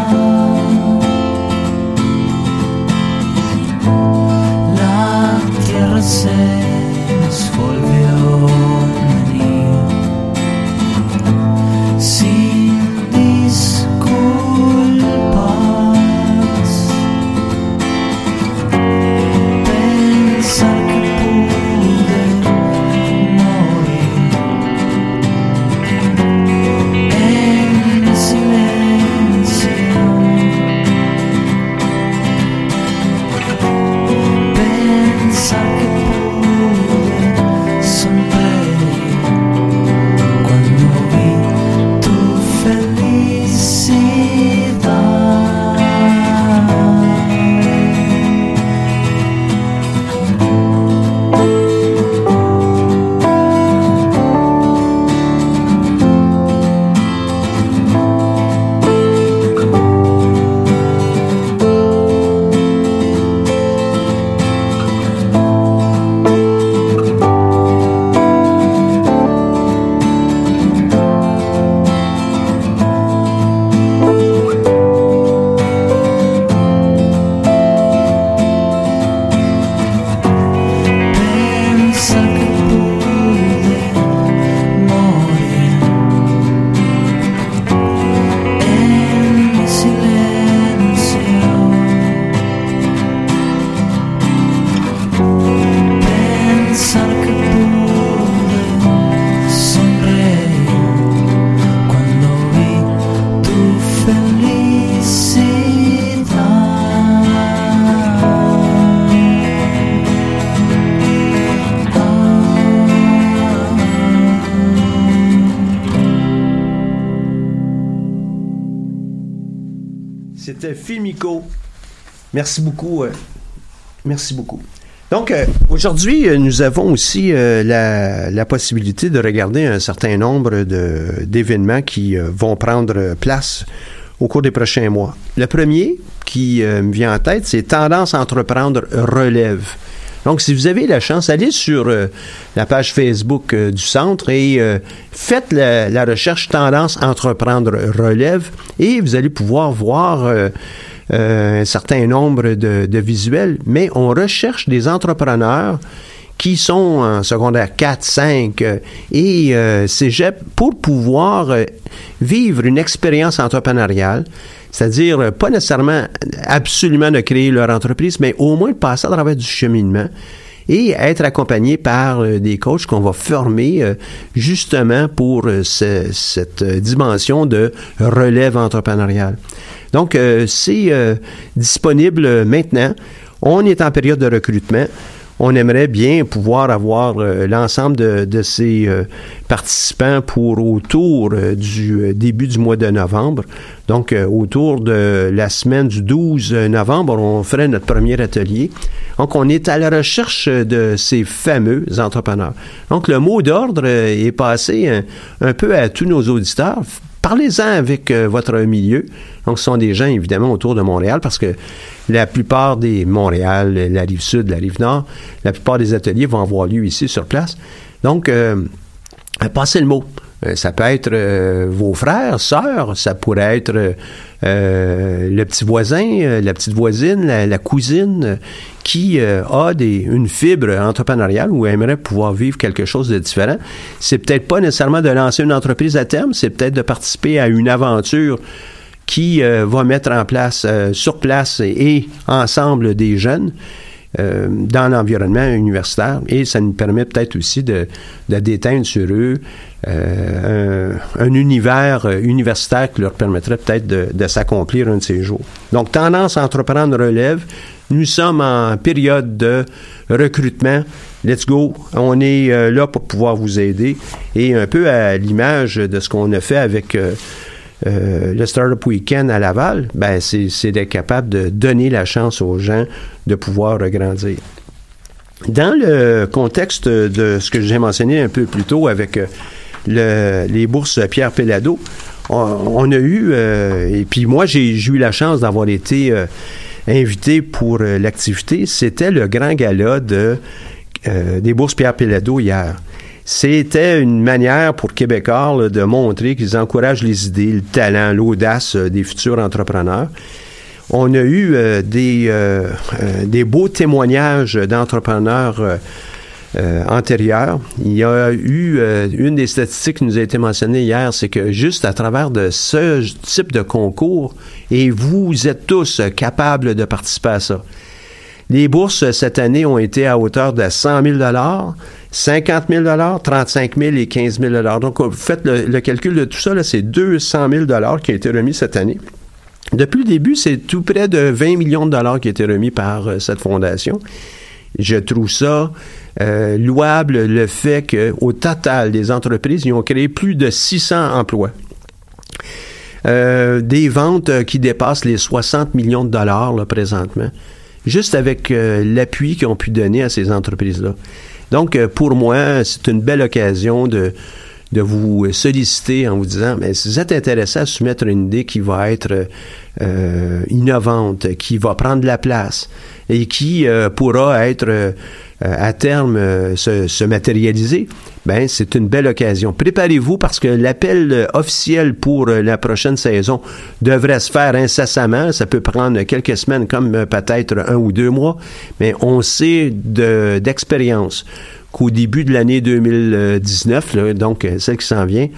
Speaker 4: Merci beaucoup. euh, merci beaucoup. Donc, euh, aujourd'hui, euh, nous avons aussi la, possibilité de regarder un certain nombre d'événements qui vont prendre place au cours des prochains mois. Le premier qui me vient en tête, c'est Tendance Entreprendre Relève. Donc, si vous avez la chance, allez sur la page Facebook du centre et faites la recherche Tendance Entreprendre Relève et vous allez pouvoir voir euh, un certain nombre de, visuels, mais on recherche des entrepreneurs qui sont en secondaire 4, 5 euh, et euh, cégep pour pouvoir euh, vivre une expérience entrepreneuriale, c'est-à-dire pas nécessairement absolument de créer leur entreprise, mais au moins de passer à travers du cheminement et être accompagné par des coachs qu'on va former justement pour ce- cette dimension de relève entrepreneuriale. Donc, euh, c'est euh, disponible maintenant. On est en période de recrutement. On aimerait bien pouvoir avoir euh, l'ensemble de, ces participants pour autour du début du mois de novembre. Donc, autour de la semaine du 12 novembre, on ferait notre premier atelier. Donc, on est à la recherche de ces fameux entrepreneurs. Donc, le mot d'ordre est passé un peu à tous nos auditeurs. Parlez-en avec euh, votre milieu. Donc, ce sont des gens, évidemment, autour de Montréal, parce que la plupart des Montréal, la rive sud, la rive nord, la plupart des ateliers vont avoir lieu ici, sur place. Donc, euh, passez le mot. Euh, Ça peut être euh, vos frères, sœurs, ça pourrait être euh, le petit voisin, la petite voisine, la, cousine qui a une fibre entrepreneuriale ou aimerait pouvoir vivre quelque chose de différent. C'est peut-être pas nécessairement de lancer une entreprise à terme, c'est peut-être de participer à une aventure qui va mettre en place, sur place et ensemble des jeunes euh, dans l'environnement universitaire et ça nous permet peut-être aussi de, de déteindre sur eux euh, un, un univers euh, universitaire qui leur permettrait peut-être de, de s'accomplir un de ces jours. Donc, tendance à entreprendre relève. Nous sommes en période de recrutement. Let's go. On est euh, là pour pouvoir vous aider. Et un peu à l'image de ce qu'on a fait avec euh, le Startup Weekend à Laval, ben c'est d'être capable de donner la chance aux gens de pouvoir grandir. Dans le contexte de ce que j'ai mentionné un peu plus tôt avec euh, le- les bourses Pierre Pellado, on, a eu, euh, et puis moi j'ai eu la chance d'avoir été invité pour l'activité, c'était le grand gala de, des bourses Pierre Pellado hier. C'était une manière pour Québécois là, de montrer qu'ils encouragent les idées, le talent, l'audace euh, des futurs entrepreneurs. On a eu euh, des, euh, des beaux témoignages d'entrepreneurs euh, antérieurs. Il y a eu une des statistiques qui nous a été mentionnée hier, c'est que juste à travers de ce type de concours, et vous êtes tous capables de participer à ça. Les bourses euh, cette année ont été à hauteur de 100 000 50 000 35 000 et 15 000 Donc, vous faites le, calcul de tout ça, c'est 200 000 qui ont été remis cette année. Depuis le début, c'est tout près de 20 millions de dollars qui ont été remis par euh, cette fondation. Je trouve ça euh, louable le fait qu'au total des entreprises, ils ont créé plus de 600 emplois. Euh, des ventes euh, qui dépassent les 60 millions de dollars là, présentement, juste avec euh, l'appui qu'ils ont pu donner à ces entreprises-là. Donc, euh, pour moi, c'est une belle occasion de, de vous solliciter en vous disant, mais si vous êtes intéressé à soumettre une idée qui va être euh, innovante, qui va prendre la place et qui euh, pourra être euh, à terme euh, se, se matérialiser, ben c'est une belle occasion. Préparez-vous parce que l'appel euh, officiel pour euh, la prochaine saison devrait se faire incessamment. Ça peut prendre quelques semaines, comme euh, peut-être un ou deux mois, mais on sait de- d'expérience qu'au début de l'année 2019, là, donc celle qui s'en vient,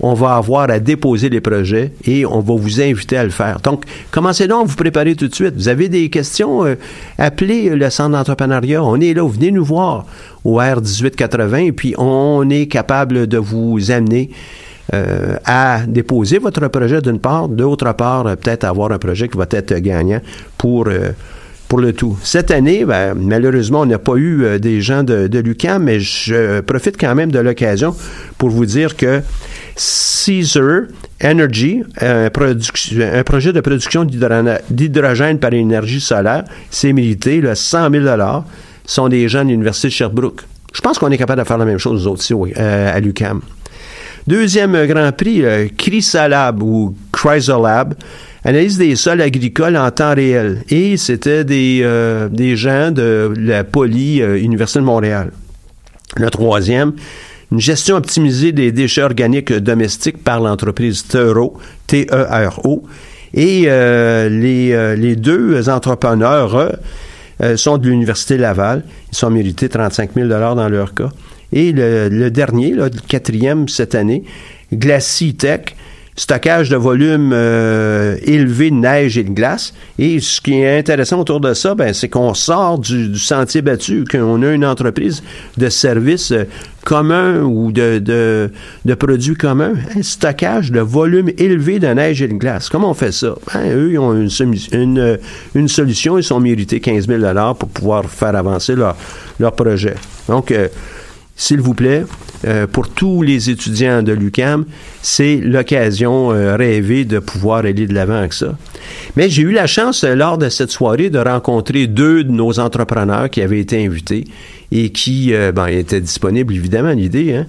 Speaker 4: on va avoir à déposer les projets et on va vous inviter à le faire. Donc, commencez donc à vous préparer tout de suite. Vous avez des questions, euh, appelez le centre d'entrepreneuriat. On est là, venez nous voir au R1880 et puis on est capable de vous amener euh, à déposer votre projet d'une part, d'autre part, peut-être avoir un projet qui va être gagnant pour... euh, pour le tout. Cette année, ben, malheureusement, on n'a pas eu euh, des gens de, de l'UQAM, mais je profite quand même de l'occasion pour vous dire que Caesar Energy, un, projet de production d'hydrogène par énergie solaire. C'est mérité, là, 100 000 sont des gens de l'Université de Sherbrooke. Je pense qu'on est capable de faire la même chose, nous autres, ici, euh, à l'UQAM. Deuxième Grand Prix, euh, Chrysalab ou Chrysalab, analyse des sols agricoles en temps réel. Et c'était des, euh, des gens de la Poly euh, Université de Montréal. Le troisième, une gestion optimisée des déchets organiques domestiques par l'entreprise Tero, T-E-R-O. Et euh, les, euh, les deux entrepreneurs euh, sont de l'Université Laval. Ils sont mérités 35 000 dans leur cas. Et le, le dernier, là, le quatrième cette année, Glacis Tech, stockage de volume euh, élevé de neige et de glace. Et ce qui est intéressant autour de ça, ben, c'est qu'on sort du, sentier battu, qu'on a une entreprise de services euh, communs ou de, de, produits communs. Un stockage de volume élevé de neige et de glace. Comment on fait ça? Ben, eux, ils ont une, une, une solution. Ils sont mérités 15 000 pour pouvoir faire avancer leur, leur projet. Donc, euh, s'il vous plaît, euh, pour tous les étudiants de l'UCAM, c'est l'occasion euh, rêvée de pouvoir aller de l'avant avec ça. Mais j'ai eu la chance, euh, lors de cette soirée, de rencontrer deux de nos entrepreneurs qui avaient été invités et qui euh, ben, étaient disponibles, évidemment, l'idée. Hein.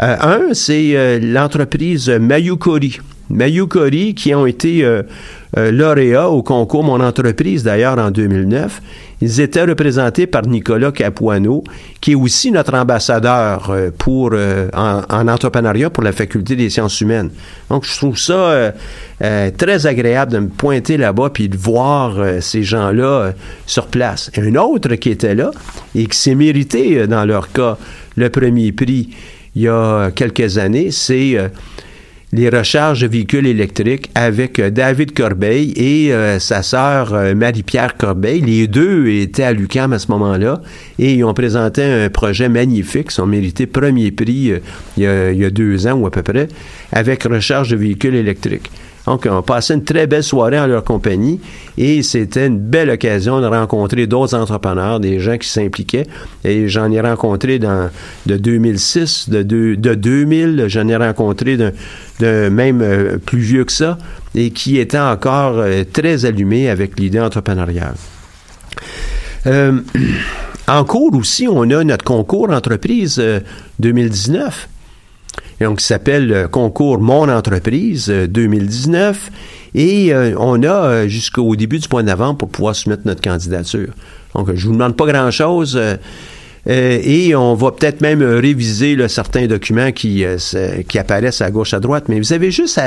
Speaker 4: Euh, un, c'est l'entreprise Mayukori. Mayukori, qui ont été euh, euh, lauréats au concours Mon entreprise, d'ailleurs, en 2009. Ils étaient représentés par Nicolas Capuano, qui est aussi notre ambassadeur euh, pour, euh, en, en entrepreneuriat pour la Faculté des sciences humaines. Donc, je trouve ça euh, très agréable de me pointer là-bas puis de voir ces gens-là sur place. Un autre qui était là et qui s'est mérité, dans leur cas, le premier prix il y a quelques années, c'est les recharges de véhicules électriques avec euh, David Corbeil et euh, sa sœur euh, Marie-Pierre Corbeil. Les deux étaient à l'UQAM à ce moment-là et ils ont présenté un projet magnifique. Ils ont mérité premier prix il, y a, il y a deux ans ou à peu près avec recharge de véhicules électriques. Donc, on passé une très belle soirée en leur compagnie et c'était une belle occasion de rencontrer d'autres entrepreneurs, des gens qui s'impliquaient. Et j'en ai rencontré dans, de 2006, de, deux- de 2000, j'en ai rencontré d'un même euh, plus vieux que ça et qui étaient encore euh, très allumés avec l'idée entrepreneuriale. Euh, en cours aussi, on a notre concours entreprise euh, 2019. Donc, qui s'appelle euh, Concours Mon Entreprise euh, 2019. Et euh, on a euh, jusqu'au début du point d'avant pour pouvoir soumettre notre candidature. Donc, je vous demande pas grand-chose. Euh, et on va peut-être même euh, réviser certains documents qui, euh, qui apparaissent à gauche, à droite. Mais vous avez juste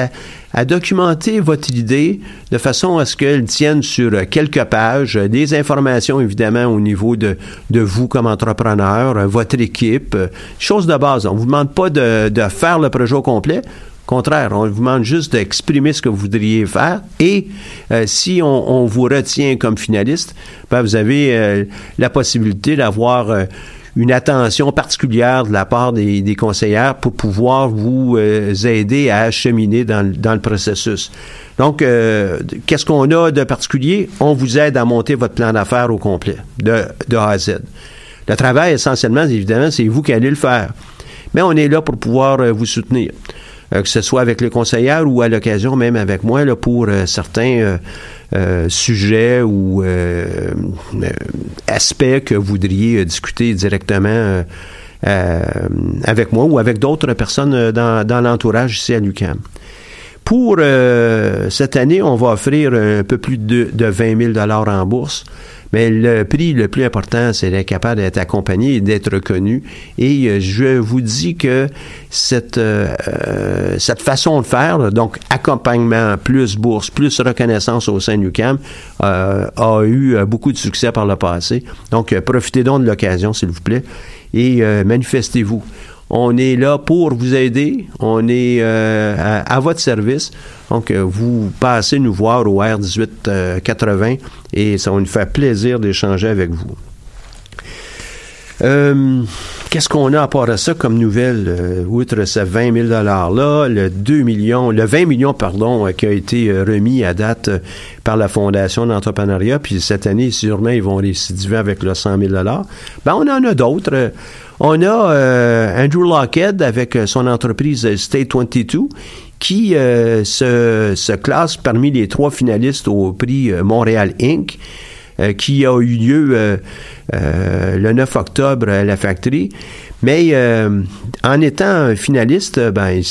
Speaker 4: à, documenter votre idée de façon à ce qu'elle tienne sur quelques pages, des informations évidemment au niveau de, de vous comme entrepreneur, votre équipe, choses de base. On ne vous demande pas de, de faire le projet au complet. Contraire, on vous demande juste d'exprimer ce que vous voudriez faire et euh, si on, vous retient comme finaliste, ben, vous avez euh, la possibilité d'avoir euh, une attention particulière de la part des, des conseillères pour pouvoir vous aider à acheminer dans, le- processus. Donc, qu'est-ce qu'on a de particulier? On vous aide à monter votre plan d'affaires au complet, de, de A à Z. Le travail, essentiellement, évidemment, c'est vous qui allez le faire. Mais on est là pour pouvoir vous soutenir. Euh, que ce soit avec les conseillères ou à l'occasion même avec moi là, pour euh, certains euh, sujets ou aspects que vous voudriez discuter directement euh, avec moi ou avec d'autres personnes dans, dans l'entourage ici à l'UQAM. Pour euh, cette année, on va offrir un peu plus de, de 20 000 en bourse. Mais le prix le plus important, c'est d'être capable d'être accompagné et d'être reconnu. Et euh, je vous dis que cette, euh, euh, cette façon de faire, donc accompagnement plus bourse, plus reconnaissance au sein du CAM, a eu beaucoup de succès par le passé. Donc, profitez donc de l'occasion, s'il vous plaît, et manifestez-vous. On est là pour vous aider. On est euh, à, à votre service. Donc, euh, vous passez nous voir au R1880 et ça va nous faire plaisir d'échanger avec vous. Euh, Qu'est-ce qu'on a à part de ça comme nouvelle, euh, outre ce 20 000 $-là, le 2 millions, le 20 millions, pardon, euh, qui a été euh, remis à date euh, par la Fondation d'entrepreneuriat, puis cette année, sûrement, ils vont récidiver avec le 100 000 Ben, on en a d'autres. On a euh, Andrew Lockhead avec euh, son entreprise State 22 qui euh, se, se classe parmi les trois finalistes au prix euh, Montréal Inc. euh, qui a eu lieu euh, le 9 octobre à la Factory. Mais en étant finaliste, ben,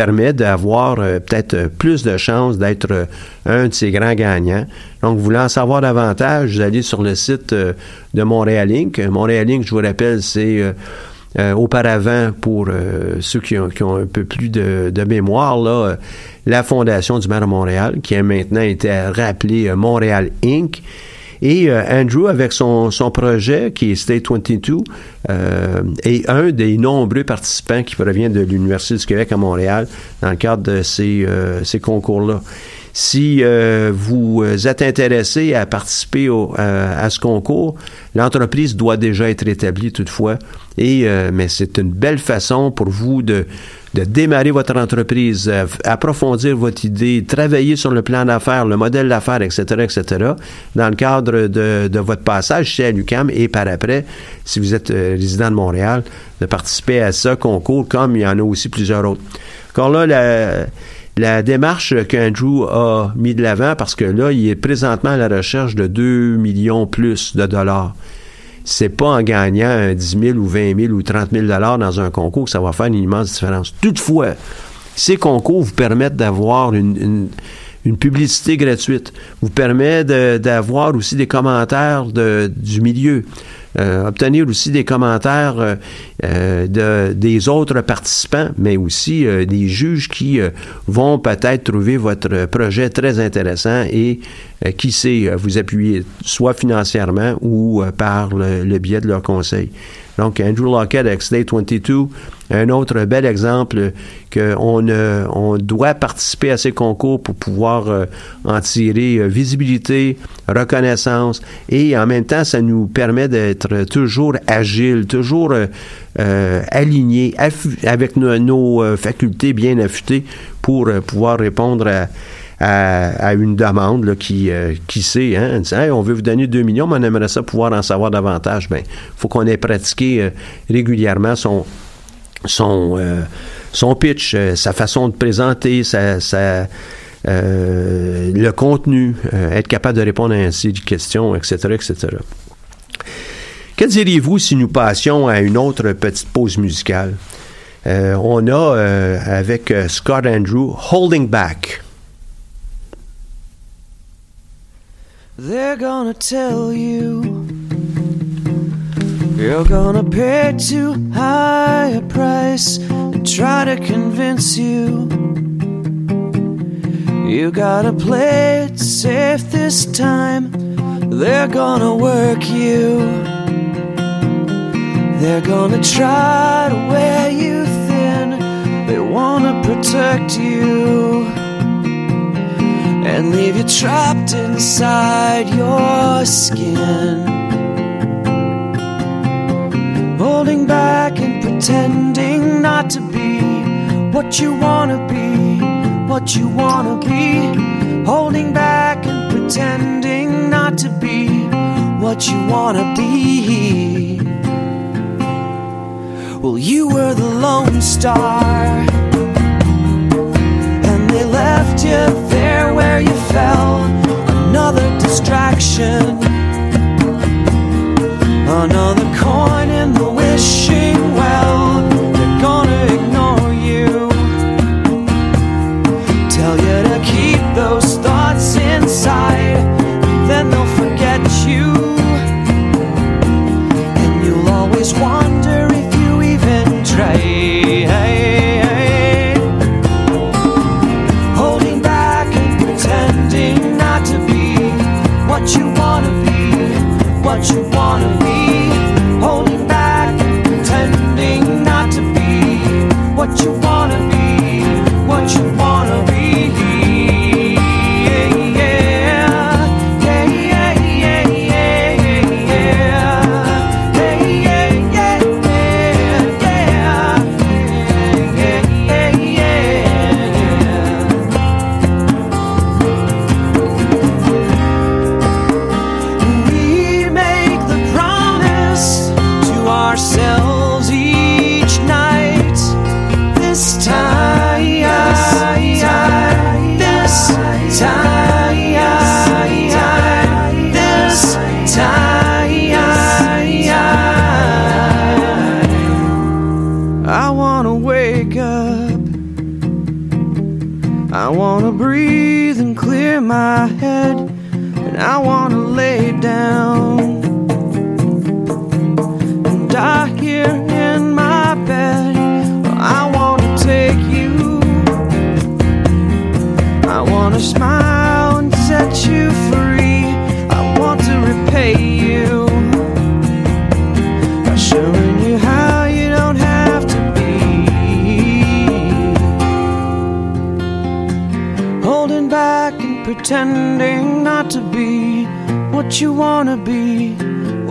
Speaker 4: permet d'avoir euh, peut-être euh, plus de chances d'être euh, un de ces grands gagnants. Donc, voulant en savoir davantage, vous allez sur le site de Montréal Inc. Montréal Inc., je vous rappelle, c'est auparavant, pour ceux qui ont, un peu plus de, mémoire, là, la Fondation du maire de Montréal, qui a maintenant été rappelée Montréal Inc. Et euh, Andrew, avec son, son projet, qui est State 22, euh, est un des nombreux participants qui proviennent de l'Université du Québec à Montréal dans le cadre de ces, euh, ces concours-là. Si euh, vous êtes intéressé à participer au- à, à ce concours, l'entreprise doit déjà être établie toutefois. Et, euh, mais c'est une belle façon pour vous de, de démarrer votre entreprise, euh, approfondir votre idée, travailler sur le plan d'affaires, le modèle d'affaires, etc., etc., dans le cadre de, de votre passage chez à l'UQAM et par après, si vous êtes euh, résident de Montréal, de participer à ce concours, comme il y en a aussi plusieurs autres. Encore là, la, la démarche qu'Andrew a mis de l'avant, parce que là, il est présentement à la recherche de 2 millions plus de dollars. C'est pas en gagnant un 10 000 ou 20 000 ou 30 000 dollars dans un concours que ça va faire une immense différence. Toutefois, ces concours vous permettent d'avoir une, publicité gratuite, vous permet d'avoir aussi des commentaires du milieu, euh, obtenir aussi des commentaires euh, euh, de- des autres participants, mais aussi euh, des juges qui vont peut-être trouver votre projet très intéressant et qui sait vous appuyer soit financièrement ou par le, biais de leurs conseils. Donc, Andrew Lockett avec State 22, un autre bel exemple qu'on euh, on doit participer à ces concours pour pouvoir euh, en tirer euh, visibilité, reconnaissance. Et en même temps, ça nous permet d'être toujours agile, toujours euh, euh, aligné avec nos, facultés bien affûtées pour pouvoir répondre à, à, une demande qui, euh, qui sait, hein, on veut vous donner 2 millions, mais on aimerait ça pouvoir en savoir davantage. Ben, faut qu'on ait pratiqué euh, régulièrement son, son, euh, son pitch, sa façon de présenter, sa, sa, le contenu, être capable de répondre à un série de questions, etc., etc. Que diriez-vous si nous passions à une autre petite pause musicale? On a avec Scott Andrew Holding Back.
Speaker 7: They're gonna tell you you're gonna pay too high a price and try to convince you you gotta play it safe this time. They're gonna work you. They're gonna try to wear you thin. They wanna protect you and leave you trapped inside your skin. Holding back and pretending not to be what you wanna be, what you wanna be. Holding back and pretending not to be what you wanna be. Well, you were the lone star direction. Another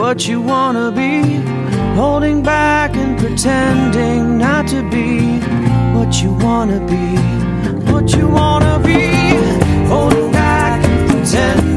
Speaker 7: what you wanna be. Holding back and pretending not to be what you wanna be, what you wanna be. Holding back and pretending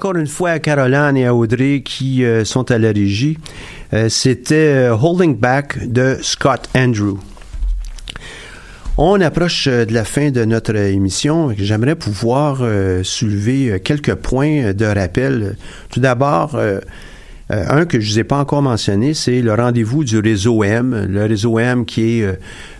Speaker 4: encore une fois à Caroline et à Audrey qui euh, sont à la régie. Euh, C'était euh, Holding Back de Scott Andrew. On approche de la fin de notre émission. J'aimerais pouvoir soulever quelques points de rappel. Tout d'abord, un que je ne vous ai pas encore mentionné, c'est le rendez-vous du réseau M. Le réseau M qui est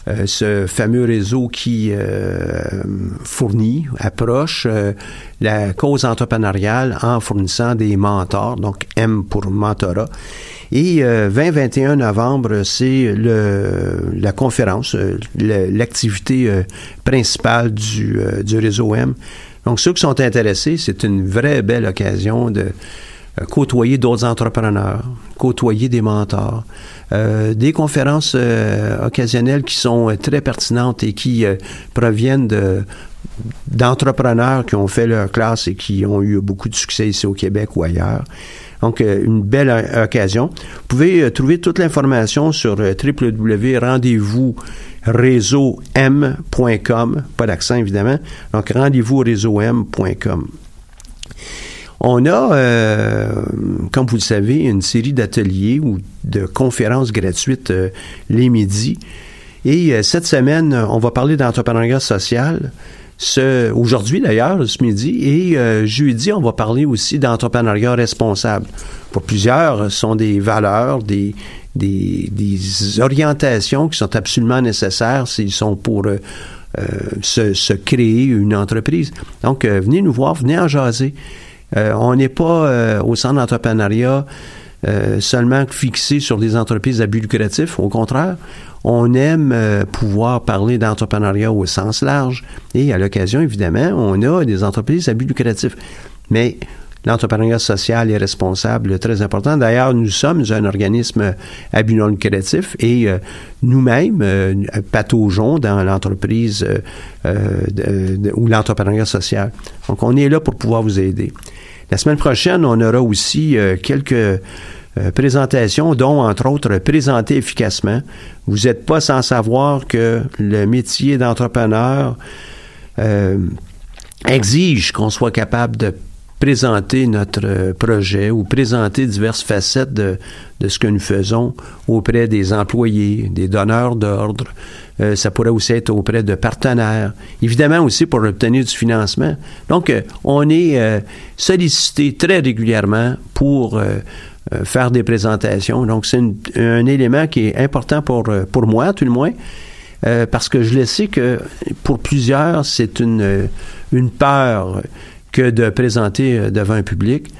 Speaker 4: euh, euh, ce fameux réseau qui euh, fournit, approche euh, la cause entrepreneuriale en fournissant des mentors, donc M pour mentorat. Et euh, 20-21 novembre, c'est la conférence, euh, l'activité euh, principale du, euh, du réseau M. Donc, ceux qui sont intéressés, c'est une vraie belle occasion de euh, côtoyer d'autres entrepreneurs, côtoyer des mentors, euh, des conférences euh, occasionnelles qui sont euh, très pertinentes et qui euh, proviennent de d'entrepreneurs qui ont fait leur classe et qui ont eu beaucoup de succès ici au Québec ou ailleurs. Donc, euh, une belle euh, occasion. Vous pouvez euh, trouver toute l'information sur euh, www.rendez-vous-réseau-m.com. Pas d'accent, évidemment. Donc, rendez-vous-réseau-m.com. On a, euh, comme vous le savez, une série d'ateliers ou de conférences gratuites euh, les midis. Et euh, cette semaine, on va parler d'entrepreneuriat social. Ce, aujourd'hui d'ailleurs, ce midi, et jeudi, on va parler aussi d'entrepreneuriat responsable. Pour plusieurs, sont des valeurs, des, orientations qui sont absolument nécessaires s'ils sont pour se, se créer une entreprise. Donc, venez nous voir, venez en jaser. Euh, on n'est pas euh, au centre d'entrepreneuriat euh, seulement fixé sur des entreprises à but lucratif. Au contraire, on aime euh, pouvoir parler d'entrepreneuriat au sens large. Et à l'occasion, évidemment, on a des entreprises à but lucratif. Mais l'entrepreneuriat social est responsable, très important. D'ailleurs, nous sommes un organisme à but non lucratif et euh, nous-mêmes, euh, pataugeons dans l'entreprise euh, euh, ou l'entrepreneuriat social. Donc, on est là pour pouvoir vous aider. La semaine prochaine, on aura aussi euh, quelques euh, présentations, dont, entre autres, présenter efficacement. Vous n'êtes pas sans savoir que le métier d'entrepreneur euh, exige qu'on soit capable de présenter notre euh, projet ou présenter diverses facettes de, de ce que nous faisons auprès des employés, des donneurs d'ordre. Euh, ça pourrait aussi être auprès de partenaires. Évidemment aussi pour obtenir du financement. Donc, euh, on est euh, sollicité très régulièrement pour euh, faire des présentations. Donc, c'est un élément qui est important pour, pour moi, tout le moins. Parce que je le sais que pour plusieurs, c'est une, une peur que de présenter euh, devant un public.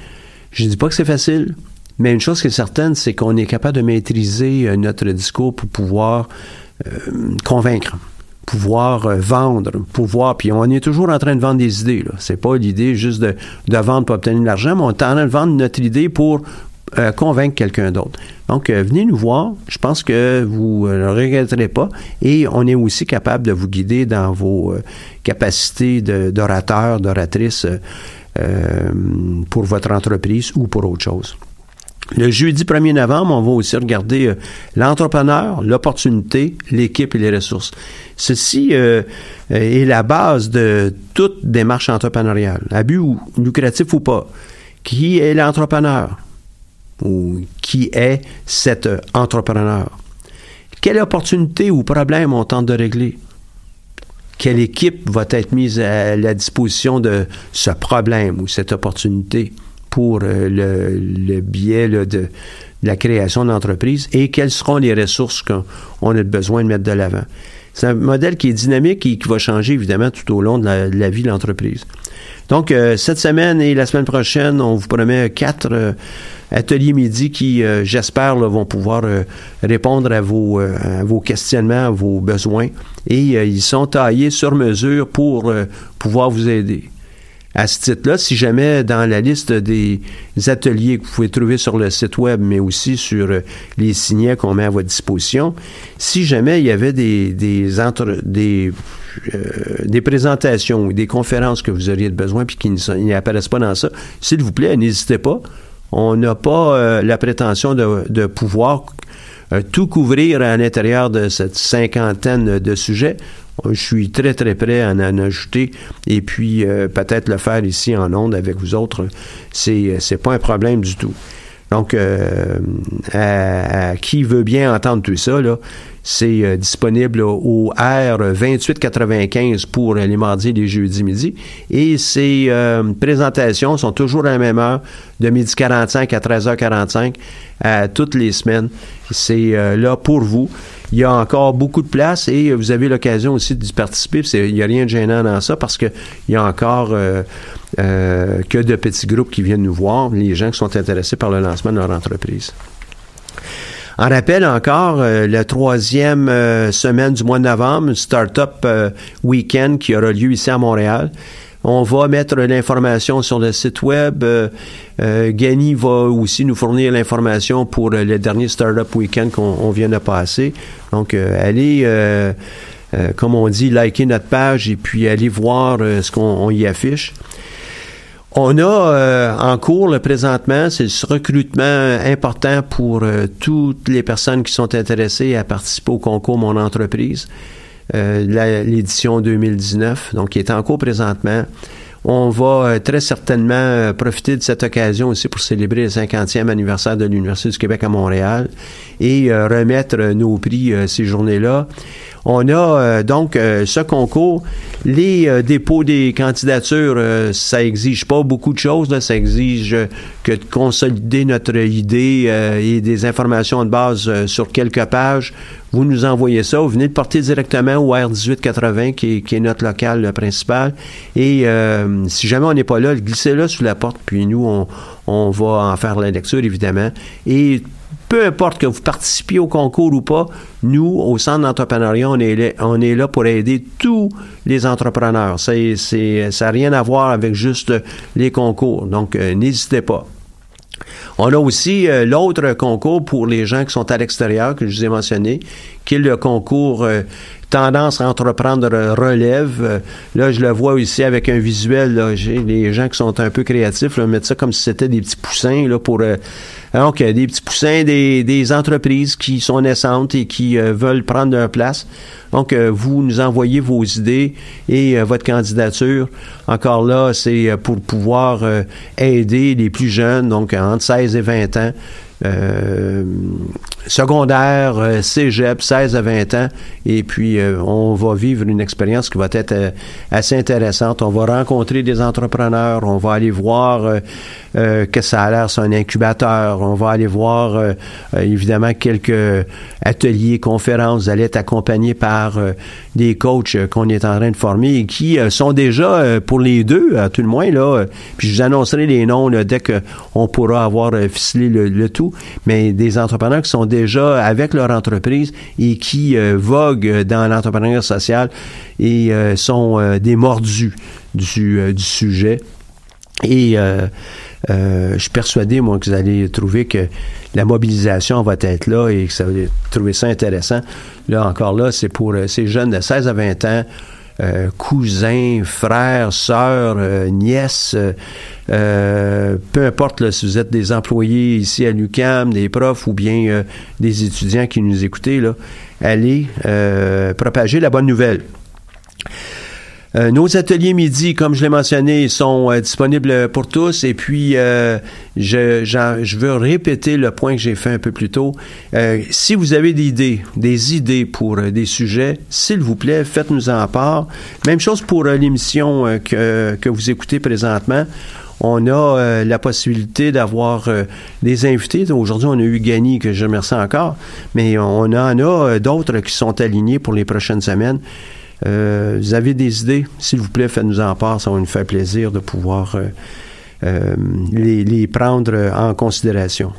Speaker 4: Je ne dis pas que c'est facile, mais une chose qui est certaine, c'est qu'on est capable de maîtriser euh, notre discours pour pouvoir euh, convaincre, pouvoir vendre, pouvoir. Puis on est toujours en train de vendre des idées. Là. C'est pas l'idée juste de vendre pour obtenir de l'argent, mais on est en train de vendre notre idée pour convaincre quelqu'un d'autre. Donc, venez nous voir. Je pense que vous ne regretterez pas. Et on est aussi capable de vous guider dans vos capacités d'orateur, d'oratrice pour votre entreprise ou pour autre chose. Le jeudi 1er novembre, on va aussi regarder euh, l'entrepreneur, l'opportunité, l'équipe et les ressources. Ceci euh, est la base de toute démarche entrepreneuriale, abus ou lucratif ou pas. Qui est l'entrepreneur? Ou qui est cet entrepreneur? Quelle opportunité ou problème on tente de régler? Quelle équipe va être mise à la disposition de ce problème ou cette opportunité? pour euh, le, biais de, la création d'entreprise et quelles seront les ressources qu'on a besoin de mettre de l'avant? C'est un modèle qui est dynamique et qui va changer évidemment tout au long de la, vie de l'entreprise. Donc, euh, cette semaine et la semaine prochaine, on vous promet quatre euh, ateliers midi qui, j'espère, vont pouvoir répondre à vos, à vos questionnements, à vos besoins. Et ils sont taillés sur mesure pour pouvoir vous aider à ce titre-là, si jamais dans la liste des ateliers que vous pouvez trouver sur le site web, mais aussi sur euh, les signets qu'on met à votre disposition, si jamais il y avait des, des, des, euh, des présentations ou des conférences que vous auriez besoin puis qui n'apparaissent pas dans ça, s'il vous plaît, n'hésitez pas. On n'a pas euh, la prétention de, de pouvoir tout couvrir à l'intérieur de cette cinquantaine de sujets. Je suis très, très prêt à en ajouter et puis euh, peut-être le faire ici en ondes avec vous autres. C'est, c'est pas un problème du tout. Donc, euh, à, qui veut bien entendre tout ça, là, c'est euh, disponible au R2895 pour les mardis et les jeudis midi. Et ces présentations sont toujours à la même heure, de midi 45 à 13h45, à toutes les semaines. C'est là pour vous. Il y a encore beaucoup de place et vous avez l'occasion aussi d'y participer. Il n'y a rien de gênant dans ça parce qu'il y a encore euh, euh, que de petits groupes qui viennent nous voir, les gens qui sont intéressés par le lancement de leur entreprise. En rappel encore, euh, la troisième semaine du mois de novembre, Startup Weekend qui aura lieu ici à Montréal. On va mettre l'information sur le site web. Euh, euh Gany va aussi nous fournir l'information pour le dernier Startup Weekend qu'on vient de passer. Donc, euh, allez, euh, comme on dit, liker notre page et puis allez voir ce qu'on y affiche. On a en cours le présentement, c'est ce recrutement important pour toutes les personnes qui sont intéressées à participer au concours Mon entreprise. Euh, l'édition 2019, donc qui est en cours présentement. On va euh, très certainement euh, profiter de cette occasion aussi pour célébrer le 50e anniversaire de l'Université du Québec à Montréal et remettre nos prix ces journées-là. On a euh, donc euh, ce concours. Les euh, dépôts des candidatures, ça exige pas beaucoup de choses. Ça exige que de consolider notre idée et des informations de base sur quelques pages. Vous nous envoyez ça. Vous venez de porter directement au R1880, qui est, notre local principal. Et si jamais on n'est pas là, glissez-le sous la porte, puis nous, on, va en faire la lecture, évidemment. Peu importe que vous participiez au concours ou pas, nous, au Centre d'entrepreneuriat, on est, là, pour aider tous les entrepreneurs. Ça n'a rien à voir avec juste les concours. Donc, euh, n'hésitez pas. On a aussi euh, l'autre concours pour les gens qui sont à l'extérieur, que je vous ai mentionné, qui le concours euh, tendance à entreprendre relève. Euh, là, je le vois aussi avec un visuel. J'ai les gens qui sont un peu créatifs, là, mettre ça comme si c'était des petits poussins là, pour euh, donc des petits poussins des, des, entreprises qui sont naissantes et qui euh, veulent prendre leur place. Donc, vous nous envoyez vos idées et votre candidature. Encore là, c'est pour pouvoir aider les plus jeunes, donc entre 16 et 20 ans, euh, secondaire, euh, cégep, 16 à 20 ans, et puis euh, on va vivre une expérience qui va être assez intéressante. On va rencontrer des entrepreneurs, on va aller voir que ça a l'air c'est un incubateur, on va aller voir évidemment quelques ateliers, conférences, vous allez être accompagné par des coachs qu'on est en train de former et qui sont déjà pour les deux, à tout le moins, là, puis je vous annoncerai les noms dès qu'on pourra avoir ficelé le tout mais des entrepreneurs qui sont déjà avec leur entreprise et qui euh, voguent dans l'entrepreneuriat social et euh, sont euh, des mordus du, sujet. Et je suis persuadé, moi, que vous allez trouver que la mobilisation va être là et que ça va trouver ça intéressant. Là, encore là, c'est pour ces jeunes de 16 à 20 ans euh, cousins, frères, sœurs, euh, nièces, euh, peu importe si vous êtes des employés ici à l'UCAM, des profs ou bien des étudiants qui nous écoutez, là, allez propager la bonne nouvelle. Euh, nos ateliers midi, comme je l'ai mentionné, sont euh, disponibles pour tous. Et puis, euh, je, je, veux répéter le point que j'ai fait un peu plus tôt. si vous avez des idées, des idées pour des sujets, s'il vous plaît, faites-nous en part. Même chose pour l'émission que, que vous écoutez présentement on a la possibilité d'avoir des invités. Aujourd'hui, on a eu Gany, que je remercie encore, mais on en a d'autres qui sont alignés pour les prochaines semaines. Euh, vous avez des idées, s'il vous plaît, faites-nous en part. Ça va nous faire plaisir de pouvoir euh, euh, les, prendre en considération.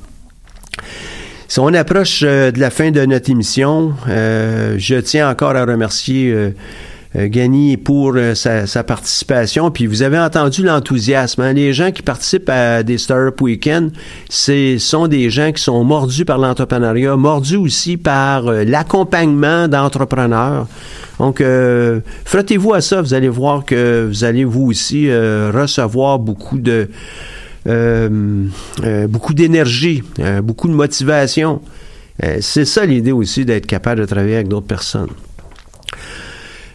Speaker 4: Si on approche de la fin de notre émission, je tiens encore à remercier euh, Gagné pour euh, sa, participation. Puis vous avez entendu l'enthousiasme. Hein. Les gens qui participent à des Startup Weekend, ce sont des gens qui sont mordus par l'entrepreneuriat, mordus aussi par euh, l'accompagnement d'entrepreneurs. Donc, frottez-vous à ça. Vous allez voir que vous allez vous aussi recevoir beaucoup de beaucoup d'énergie, beaucoup de motivation. c'est ça l'idée aussi d'être capable de travailler avec d'autres personnes.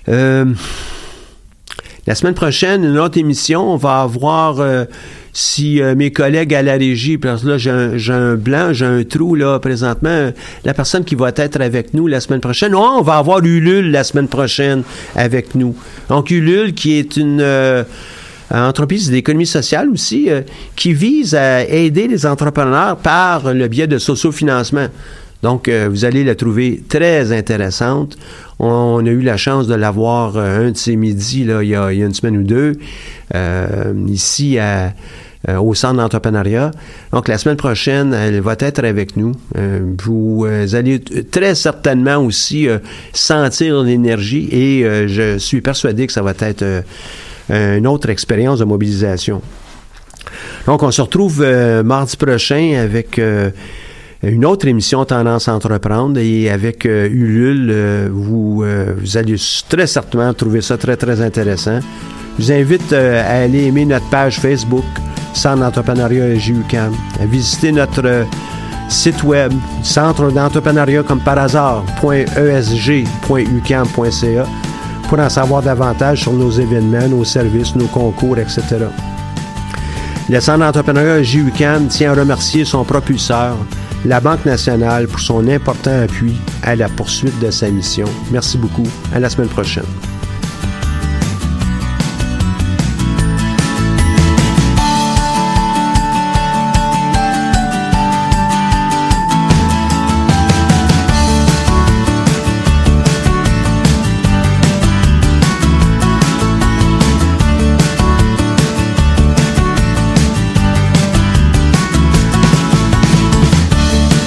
Speaker 4: Euh, la semaine prochaine, une autre émission, on va avoir euh, si euh, mes collègues à la régie, parce que là j'ai un, blanc, j'ai un trou là présentement, la personne qui va être avec nous la semaine prochaine, oh, on va avoir Ulule la semaine prochaine avec nous. Donc Ulule qui est une entreprise d'économie sociale aussi, qui vise à aider les entrepreneurs par le biais de sociofinancement. Donc, vous allez la trouver très intéressante. On, a eu la chance de l'avoir euh, un de ces midis là, il, y a, une semaine ou deux, euh, ici à, euh, au centre d'entrepreneuriat. Donc, la semaine prochaine, elle va être avec nous. vous allez très certainement aussi sentir l'énergie et je suis persuadé que ça va être une autre expérience de mobilisation. Donc, on se retrouve mardi prochain avec une autre émission Tendance à entreprendre et avec euh, Ulule, euh, vous, euh, vous allez très certainement trouver ça très, très intéressant. Je vous invite à aller aimer notre page Facebook Centre d'entrepreneuriat JUCAM, à visiter notre site web Centre d'entrepreneuriat comme par hasard, .esg.ucam.ca pour en savoir davantage sur nos événements, nos services, nos concours, etc. Le Centre d'entrepreneuriat JUCAM tient à remercier son propulseur, la Banque nationale pour son important appui à la poursuite de sa mission. Merci beaucoup. À la semaine prochaine.